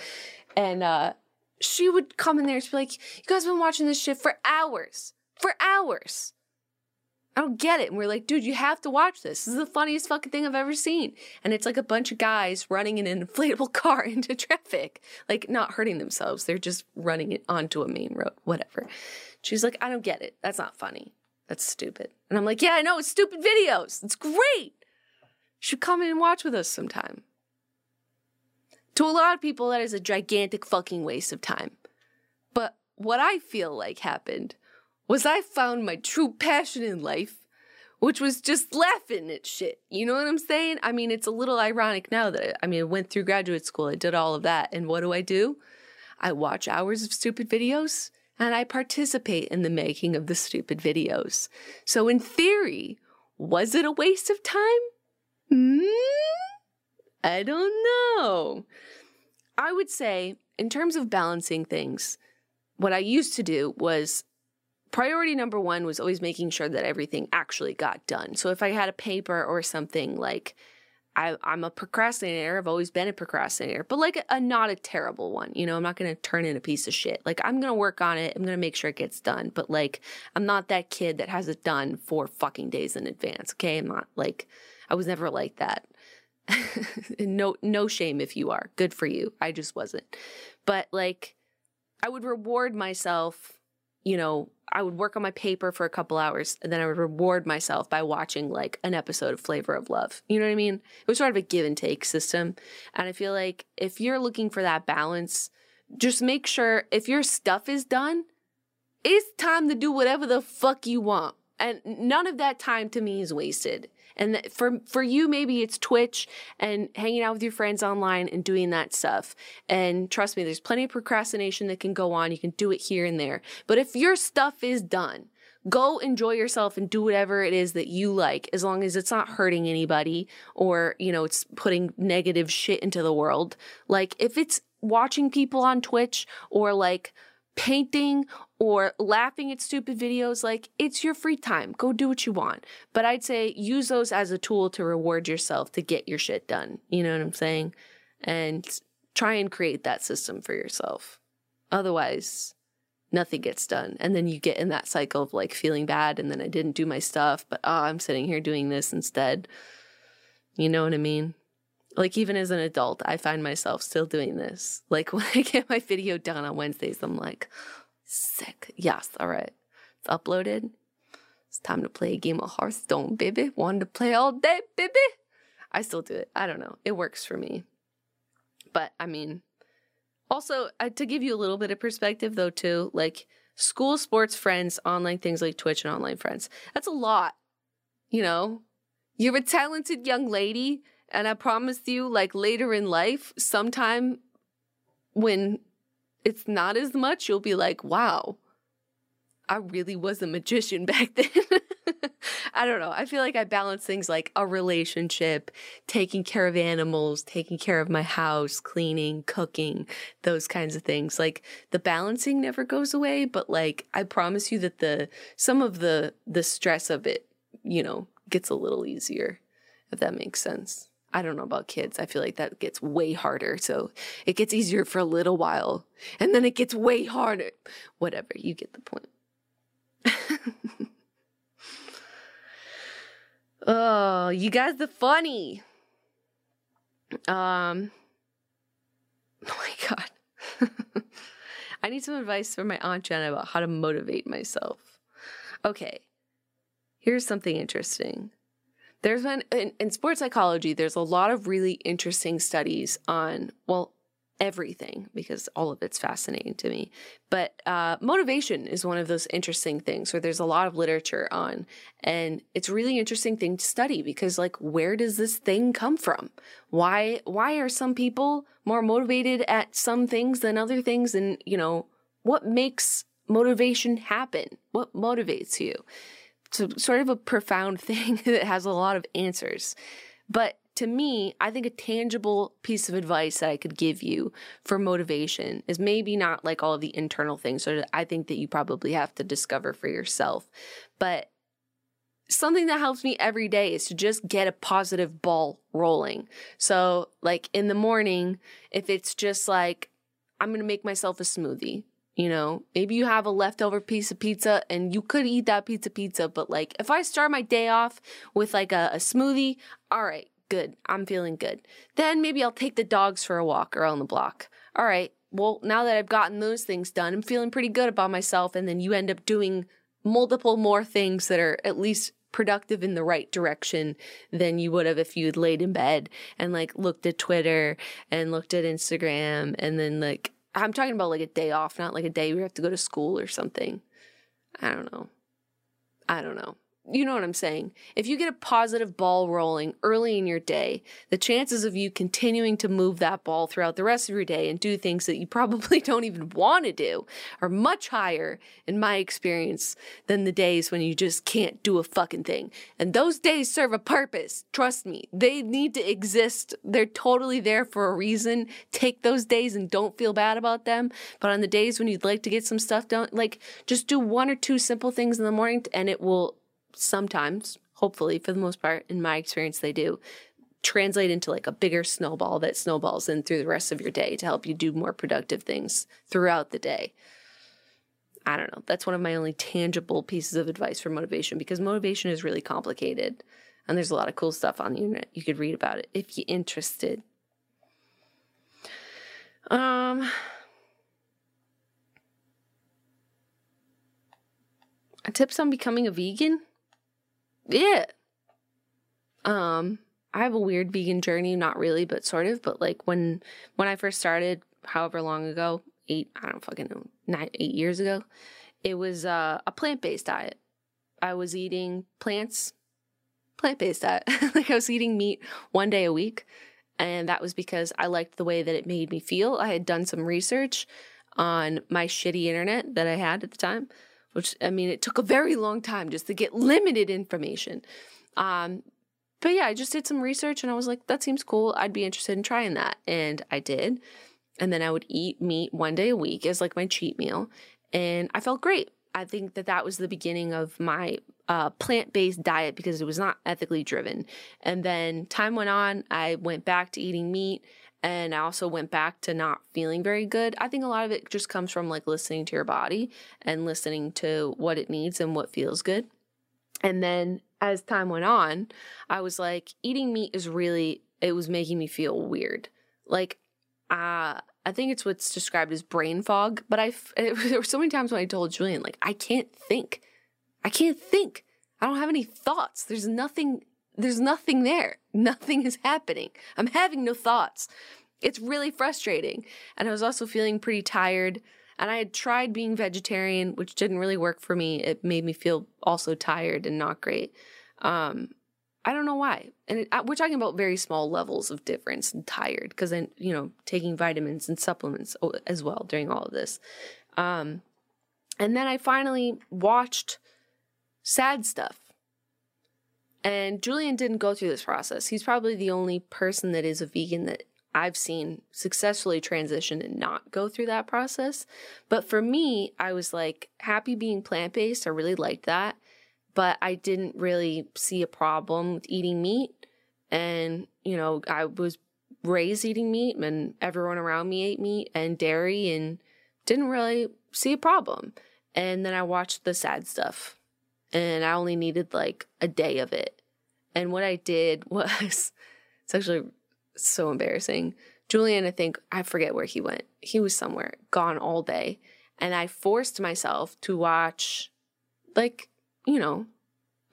And uh she would come in there and be like, You guys been watching this shit for hours. For hours. I don't get it. And we're like, dude, you have to watch this. This is the funniest fucking thing I've ever seen. And it's like a bunch of guys running in an inflatable car into traffic, like not hurting themselves. They're just running it onto a main road, whatever. She's like, I don't get it. That's not funny. That's stupid. And I'm like, yeah, I know. It's stupid videos. It's great. You should come in and watch with us sometime. To a lot of people, that is a gigantic fucking waste of time. But what I feel like happened was I found my true passion in life, which was just laughing at shit. You know what I'm saying? I mean, it's a little ironic now that I, I mean, I went through graduate school, I did all of that, and what do I do? I watch hours of stupid videos and I participate in the making of the stupid videos. So, in theory, was it a waste of time? Hmm? I don't know. I would say, in terms of balancing things, what I used to do was priority number one was always making sure that everything actually got done. So if I had a paper or something like, I, am a procrastinator. I've always been a procrastinator, but like a, a not a terrible one. You know, I'm not going to turn in a piece of shit. Like I'm going to work on it. I'm going to make sure it gets done. But like, I'm not that kid that has it done four fucking days in advance. Okay. I'm not like, I was never like that. no no shame if you are. Good for you. I just wasn't. But like I would reward myself, you know, I would work on my paper for a couple hours and then I would reward myself by watching like an episode of Flavor of Love. You know what I mean? It was sort of a give and take system. And I feel like if you're looking for that balance, just make sure if your stuff is done, it's time to do whatever the fuck you want. And none of that time to me is wasted. And for for you, maybe it's Twitch and hanging out with your friends online and doing that stuff. And trust me, there's plenty of procrastination that can go on. You can do it here and there. But if your stuff is done, go enjoy yourself and do whatever it is that you like as long as it's not hurting anybody or you know it's putting negative shit into the world like if it's watching people on twitch or like painting or laughing at stupid videos, like it's your free time. Go do what you want. But I'd say use those as a tool to reward yourself to get your shit done. You know what I'm saying? And try and create that system for yourself. Otherwise, nothing gets done. And then you get in that cycle of like feeling bad and then I didn't do my stuff, but oh, I'm sitting here doing this instead. You know what I mean? Like even as an adult, I find myself still doing this. Like when I get my video done on Wednesdays, I'm like, sick. Yes, all right. It's uploaded. It's time to play a game of Hearthstone, baby. Wanted to play all day, baby. I still do it. I don't know. It works for me. But I mean, also uh, to give you a little bit of perspective though too, like school sports friends, online things like Twitch and online friends. That's a lot. You know, you're a talented young lady and I promise you, like later in life, sometime when it's not as much, you'll be like, wow, I really was a magician back then. I don't know. I feel like I balance things like a relationship, taking care of animals, taking care of my house, cleaning, cooking, those kinds of things. Like the balancing never goes away, but like I promise you that the some of the the stress of it, you know, gets a little easier if that makes sense. I don't know about kids. I feel like that gets way harder. So it gets easier for a little while and then it gets way harder. Whatever, you get the point. oh, you guys are funny. Um, oh my God. I need some advice from my Aunt Jenna about how to motivate myself. Okay, here's something interesting there's been in, in sports psychology there's a lot of really interesting studies on well everything because all of it's fascinating to me. But uh, motivation is one of those interesting things where there's a lot of literature on, and it's a really interesting thing to study because, like, where does this thing come from? Why why are some people more motivated at some things than other things? And you know, what makes motivation happen? What motivates you? It's sort of a profound thing that has a lot of answers. But to me, I think a tangible piece of advice that I could give you for motivation is maybe not like all of the internal things So I think that you probably have to discover for yourself, but something that helps me every day is to just get a positive ball rolling. So, like in the morning, if it's just like, I'm going to make myself a smoothie, you know, maybe you have a leftover piece of pizza and you could eat that pizza pizza, but like if I start my day off with like a, a smoothie, all right, good. I'm feeling good. Then maybe I'll take the dogs for a walk around the block. All right. Well, now that I've gotten those things done, I'm feeling pretty good about myself. And then you end up doing multiple more things that are at least productive in the right direction than you would have if you'd laid in bed and like looked at Twitter and looked at Instagram and then like I'm talking about like a day off, not like a day you have to go to school or something. I don't know. I don't know you know what I'm saying? If you get a positive ball rolling early in your day, the chances of you continuing to move that ball throughout the rest of your day and do things that you probably don't even want to do are much higher, in my experience, than the days when you just can't do a fucking thing. And those days serve a purpose. Trust me, they need to exist. They're totally there for a reason. Take those days and don't feel bad about them. But on the days when you'd like to get some stuff done, like just do one or two simple things in the morning and it will sometimes, hopefully for the most part, in my experience, they do translate into like a bigger snowball that snowballs in through the rest of your day to help you do more productive things throughout the day. I don't know. That's one of my only tangible pieces of advice for motivation because motivation is really complicated and there's a lot of cool stuff on the internet. You could read about it if you're interested. Um tips on becoming a vegan? Yeah. Um, I have a weird vegan journey, not really, but sort of. But like when when I first started, however long ago, eight, I don't fucking know, nine, eight years ago, it was uh, a plant based diet. I was eating plants, plant based diet. like I was eating meat one day a week. And that was because I liked the way that it made me feel. I had done some research on my shitty internet that I had at the time, which I mean, it took a very long time just to get limited information. Um, but yeah, I just did some research and I was like, that seems cool. I'd be interested in trying that. And I did. And then I would eat meat one day a week as like my cheat meal. And I felt great. I think that that was the beginning of my uh, plant based diet because it was not ethically driven. And then time went on, I went back to eating meat and I also went back to not feeling very good. I think a lot of it just comes from like listening to your body and listening to what it needs and what feels good. And then as time went on, I was like, eating meat is really, it was making me feel weird. Like, uh, I think it's what's described as brain fog, but I, there were so many times when I told Julien, like, I can't think. I can't think. I don't have any thoughts. There's nothing, there's nothing there. Nothing is happening. I'm having no thoughts. It's really frustrating. And I was also feeling pretty tired. And I had tried being vegetarian, which didn't really work for me. It made me feel also tired and not great. Um, I don't know why. And it, we're talking about very small levels of difference and tired because then, you know, taking vitamins and supplements as well during all of this. Um, and then I finally watched sad stuff. And Julien didn't go through this process. He's probably the only person that is a vegan that I've seen successfully transition and not go through that process. But for me, I was like happy being plant based. I really liked that. But I didn't really see a problem with eating meat. And, you know, I was raised eating meat and everyone around me ate meat and dairy and didn't really see a problem. And then I watched the sad stuff and I only needed like a day of it. And what I did was, it's actually so embarrassing. Julien, I think, I forget where he went. He was somewhere, gone all day. And I forced myself to watch, like, you know,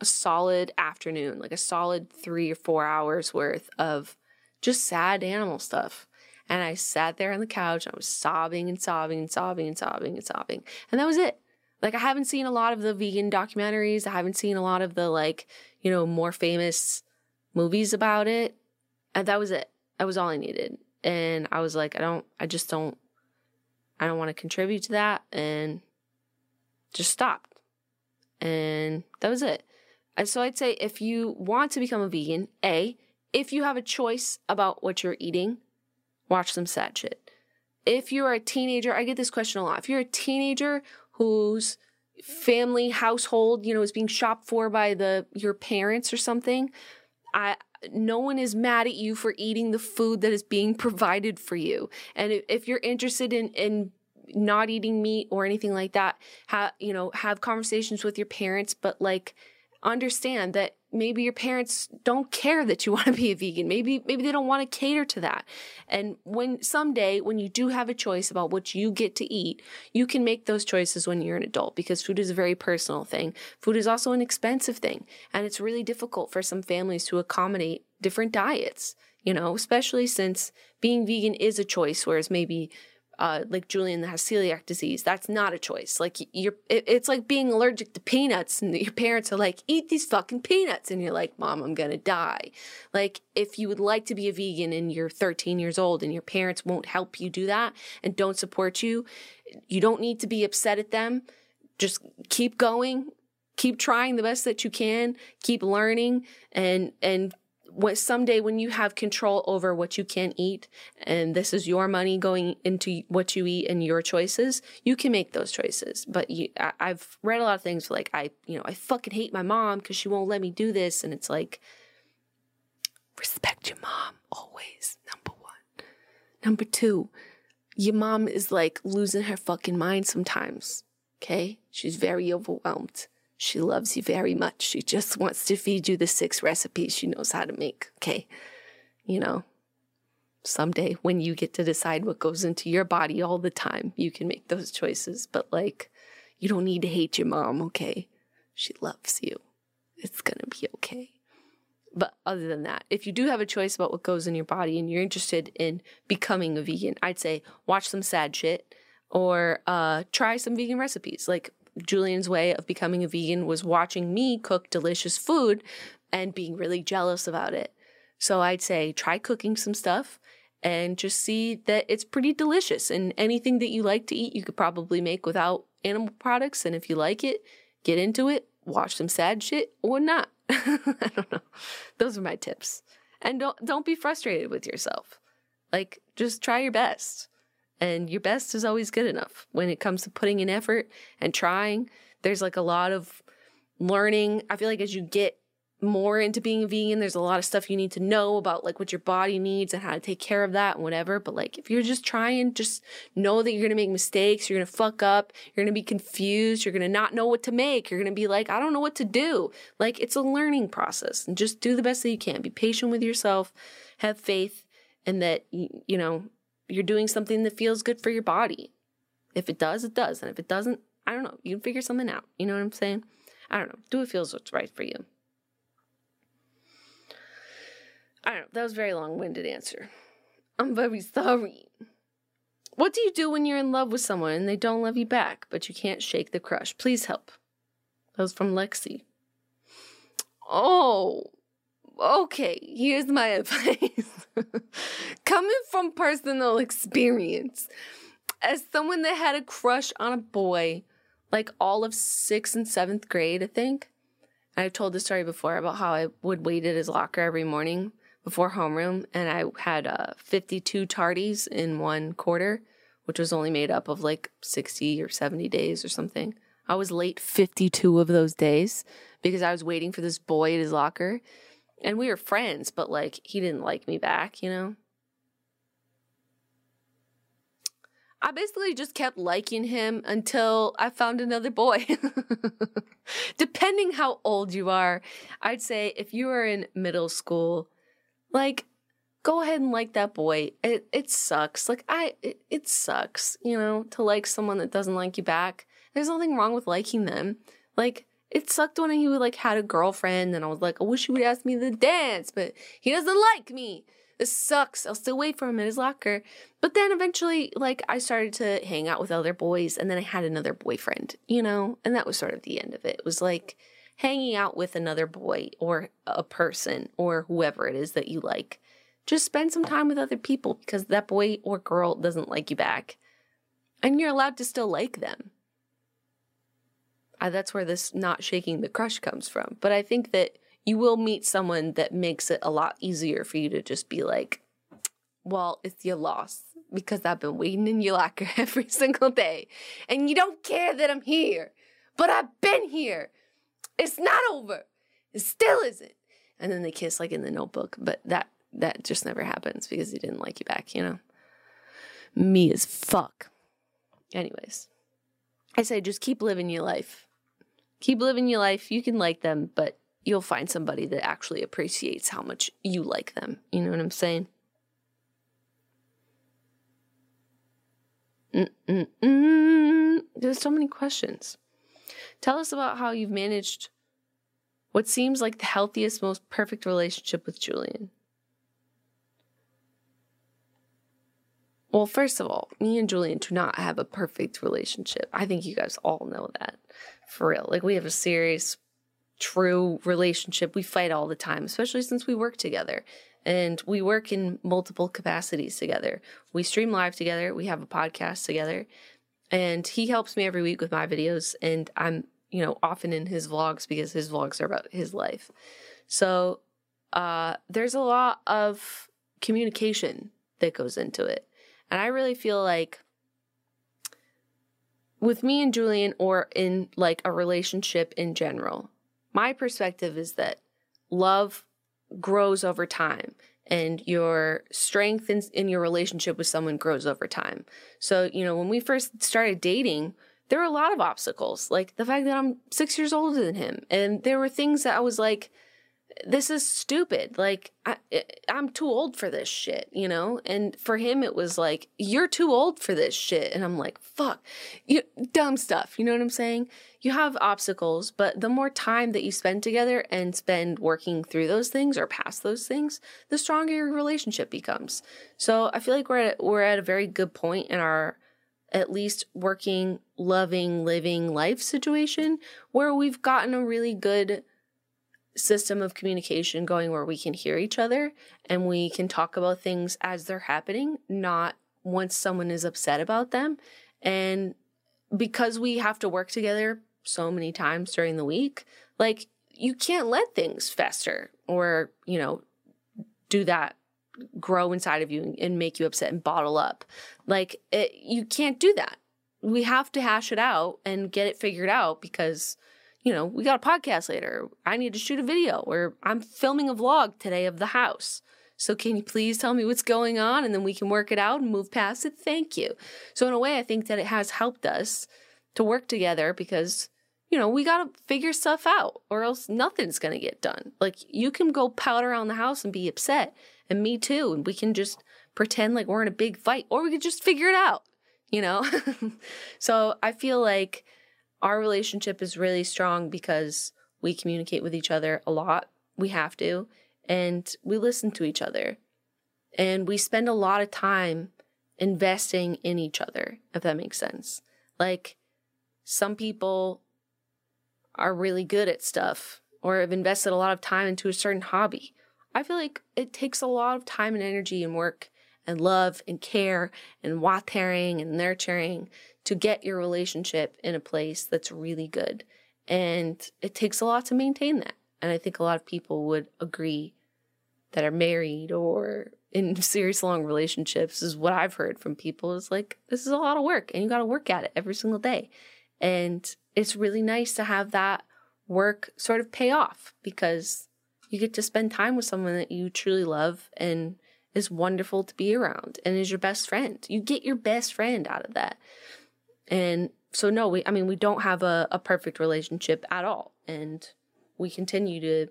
a solid afternoon, like a solid three or four hours worth of just sad animal stuff. And I sat there on the couch. I was sobbing and sobbing and sobbing and sobbing and sobbing. And that was it. Like, I haven't seen a lot of the vegan documentaries. I haven't seen a lot of the, like, you know, more famous movies about it. And that was it. That was all I needed. And I was like, I don't, I just don't, I don't want to contribute to that. And just stopped. And that was it. And so I'd say if you want to become a vegan, A, if you have a choice about what you're eating, watch some sad shit. If you're a teenager, I get this question a lot. If you're a teenager whose family household, you know, is being shopped for by the your parents or something, I no one is mad at you for eating the food that is being provided for you. And if you're interested in in not eating meat or anything like that, have you know, have conversations with your parents, but like understand that maybe your parents don't care that you want to be a vegan. Maybe maybe they don't want to cater to that. And when someday when you do have a choice about what you get to eat, you can make those choices when you're an adult because food is a very personal thing. Food is also an expensive thing, and it's really difficult for some families to accommodate different diets, you know, especially since being vegan is a choice whereas maybe uh, like Julien has celiac disease, that's not a choice. Like you're, it, it's like being allergic to peanuts, and your parents are like, "Eat these fucking peanuts," and you're like, "Mom, I'm gonna die." Like if you would like to be a vegan and you're 13 years old and your parents won't help you do that and don't support you, you don't need to be upset at them. Just keep going, keep trying the best that you can, keep learning, and and when someday when you have control over what you can eat and this is your money going into what you eat and your choices you can make those choices. But you, I, i've read a lot of things like i you know i fucking hate my mom because she won't let me do this. And it's like respect your mom always number one. Number two your mom is like losing her fucking mind sometimes okay? She's very overwhelmed she loves you very much. She just wants to feed you the six recipes she knows how to make. Okay. You know, someday when you get to decide what goes into your body all the time, you can make those choices. But like, you don't need to hate your mom. Okay. She loves you. It's going to be okay. But other than that, if you do have a choice about what goes in your body and you're interested in becoming a vegan, I'd say watch some sad shit or uh, try some vegan recipes. Like Julien's way of becoming a vegan was watching me cook delicious food and being really jealous about it. So I'd say try cooking some stuff and just see that it's pretty delicious. And anything that you like to eat, you could probably make without animal products. And if you like it, get into it, watch some sad shit or not. I don't know. Those are my tips. And don't don't be frustrated with yourself. Like just try your best. And your best is always good enough when it comes to putting in effort and trying. There's like a lot of learning. I feel like as you get more into being vegan, there's a lot of stuff you need to know about like what your body needs and how to take care of that and whatever. But like if you're just trying, just know that you're gonna make mistakes, you're gonna fuck up, you're gonna be confused, you're gonna not know what to make, you're gonna be like, I don't know what to do. Like it's a learning process and just do the best that you can. Be patient with yourself, have faith, and that you know, you're doing something that feels good for your body. If it does, it does. And if it doesn't, I don't know. You can figure something out. You know what I'm saying? I don't know. Do what feels what's right for you. I don't know. That was very long winded answer. I'm very sorry. What do you do when you're in love with someone and they don't love you back, but you can't shake the crush? Please help. That was from Lexi. Oh, okay. Here's my advice. Coming from personal experience, as someone that had a crush on a boy like all of sixth and seventh grade, I think. I've told the story before about how I would wait at his locker every morning before homeroom, and I had uh, 52 tardies in one quarter, which was only made up of like 60 or 70 days or something. I was late 52 of those days because I was waiting for this boy at his locker. And we were friends, but like he didn't like me back, you know? I basically just kept liking him until I found another boy. Depending how old you are, I'd say if you are in middle school, like, go ahead and like that boy. It it sucks. Like I it, it sucks, you know, to like someone that doesn't like you back. There's nothing wrong with liking them. Like it sucked when he like had a girlfriend and I was like, I wish he would ask me to dance, but he doesn't like me. This sucks. I'll still wait for him in his locker. But then eventually, like, I started to hang out with other boys, and then I had another boyfriend, you know? And that was sort of the end of it. It was like, hanging out with another boy or a person or whoever it is that you like. Just spend some time with other people because that boy or girl doesn't like you back. And you're allowed to still like them. Uh, that's where this not shaking the crush comes from. But I think that you will meet someone that makes it a lot easier for you to just be like, well, it's your loss because I've been waiting in your locker every single day. And you don't care that I'm here, but I've been here. It's not over. It still isn't. And then they kiss like in the notebook, but that that just never happens because he didn't like you back, you know. Me as fuck. Anyways, I say just keep living your life. Keep living your life. You can like them, but you'll find somebody that actually appreciates how much you like them. You know what I'm saying? Mm-mm-mm. There's so many questions. Tell us about how you've managed what seems like the healthiest, most perfect relationship with Julien. Well, first of all, me and Julien do not have a perfect relationship. I think you guys all know that. For real. Like, we have a serious, true relationship. We fight all the time, especially since we work together. And we work in multiple capacities together. We stream live together, we have a podcast together, and he helps me every week with my videos and i'm you know often in his vlogs because his vlogs are about his life so uh there's a lot of communication that goes into it and i really feel like with me and julien or in like a relationship in general my perspective is that love grows over time and your strength in, in your relationship with someone grows over time. So, you know, when we first started dating, there were a lot of obstacles, like the fact that I'm six years older than him. And there were things that I was like, this is stupid. Like, I, I'm too old for this shit, you know? And for him, it was like, you're too old for this shit. And I'm like, fuck, you, dumb stuff. You know what I'm saying? You have obstacles, but the more time that you spend together and spend working through those things or past those things, the stronger your relationship becomes. So I feel like we're at, we're at a very good point in our, at least working, loving, living life situation where we've gotten a really good system of communication going where we can hear each other and we can talk about things as they're happening, not once someone is upset about them. And because we have to work together so many times during the week, like you can't let things fester or, you know, do that grow inside of you and make you upset and bottle up. Like it, you can't do that. We have to hash it out and get it figured out because you know, we got a podcast later. I need to shoot a video or I'm filming a vlog today of the house. So can you please tell me what's going on and then we can work it out and move past it? Thank you. So in a way, I think that it has helped us to work together because, you know, we got to figure stuff out or else nothing's going to get done. Like you can go pout around the house and be upset and me too. And we can just pretend like we're in a big fight or we could just figure it out, you know? so I feel like our relationship is really strong because we communicate with each other a lot. We have to. And we listen to each other. And we spend a lot of time investing in each other, if that makes sense. Like, some people are really good at stuff or have invested a lot of time into a certain hobby. I feel like it takes a lot of time and energy and work and love and care and watering and nurturing to get your relationship in a place that's really good. And it takes a lot to maintain that. And I think a lot of people would agree that are married or in serious long relationships is what I've heard from people is like, this is a lot of work and you got to work at it every single day. And it's really nice to have that work sort of pay off because you get to spend time with someone that you truly love and is wonderful to be around and is your best friend. You get your best friend out of that. And so, no, we, I mean, we don't have a, a perfect relationship at all. And we continue to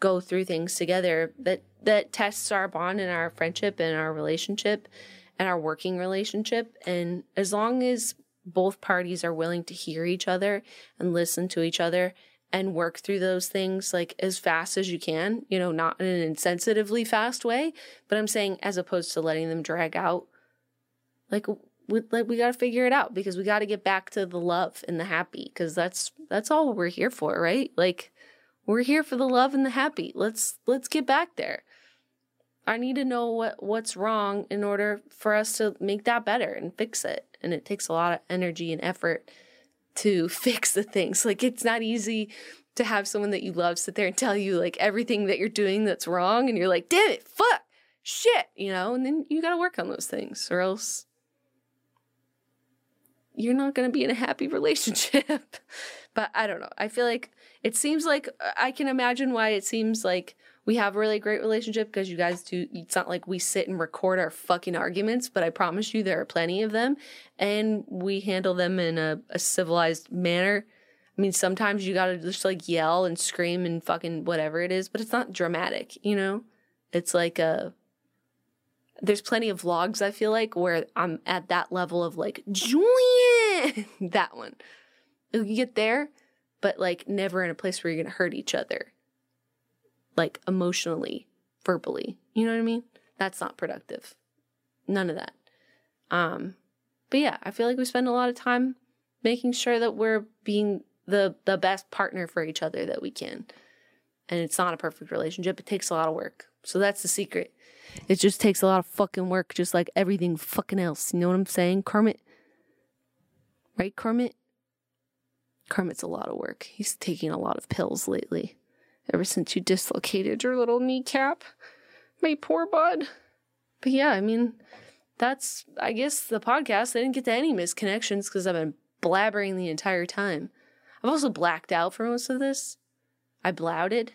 go through things together that, that tests our bond and our friendship and our relationship and our working relationship. And as long as both parties are willing to hear each other and listen to each other and work through those things like as fast as you can, you know, not in an insensitively fast way, but I'm saying as opposed to letting them drag out. Like we like we got to figure it out because we got to get back to the love and the happy because that's that's all we're here for, right? Like we're here for the love and the happy. Let's let's get back there. I need to know what what's wrong in order for us to make that better and fix it. And it takes a lot of energy and effort to fix the things. Like it's not easy to have someone that you love sit there and tell you like everything that you're doing that's wrong and you're like, "Damn it, fuck, shit," you know? And then you got to work on those things or else you're not going to be in a happy relationship. but I don't know. I feel like it seems like I can imagine why it seems like we have a really great relationship because you guys do. It's not like we sit and record our fucking arguments, but I promise you there are plenty of them and we handle them in a, a civilized manner. I mean, sometimes you gotta just like yell and scream and fucking whatever it is, but it's not dramatic, you know? It's like a, there's plenty of vlogs I feel like where I'm at that level of like Julien that one. You get there, but like never in a place where you're gonna hurt each other. Like emotionally, verbally. You know what I mean? That's not productive. None of that. Um but yeah, I feel like we spend a lot of time making sure that we're being the the best partner for each other that we can. And it's not a perfect relationship. It takes a lot of work. So that's the secret. It just takes a lot of fucking work, just like everything fucking else. You know what I'm saying? Kermit. Right, Kermit? Kermit's a lot of work. He's taking a lot of pills lately. Ever since you dislocated your little kneecap. My poor bud. But yeah, I mean, that's, I guess, the podcast. I didn't get to any misconnections because I've been blabbering the entire time. I've also blacked out for most of this. I blouted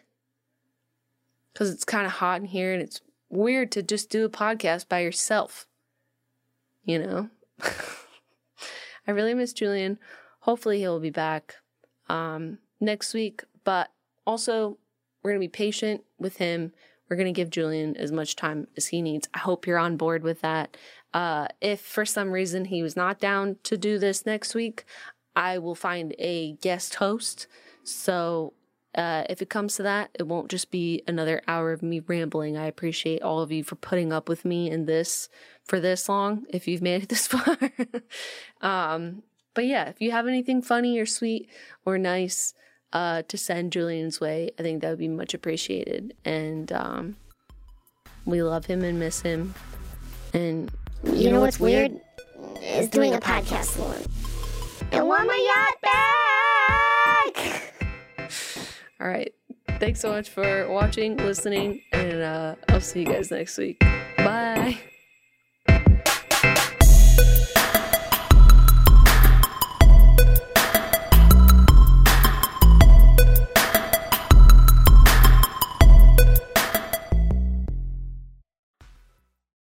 because it's kind of hot in here and it's weird to just do a podcast by yourself. You know? I really miss Julien. Hopefully he'll be back um, next week. But also, we're going to be patient with him. We're going to give Julien as much time as he needs. I hope you're on board with that. Uh, if for some reason he was not down to do this next week, I will find a guest host. So uh, if it comes to that, it won't just be another hour of me rambling. I appreciate all of you for putting up with me in this for this long, if you've made it this far. um, but yeah, if you have anything funny or sweet or nice uh, to send Julien's way, I think that would be much appreciated. And um, we love him and miss him. And you, you know, know, what's weird? weird? Is doing a podcast alone. I want my yacht back! All right. Thanks so much for watching, listening, and uh, I'll see you guys next week. Bye.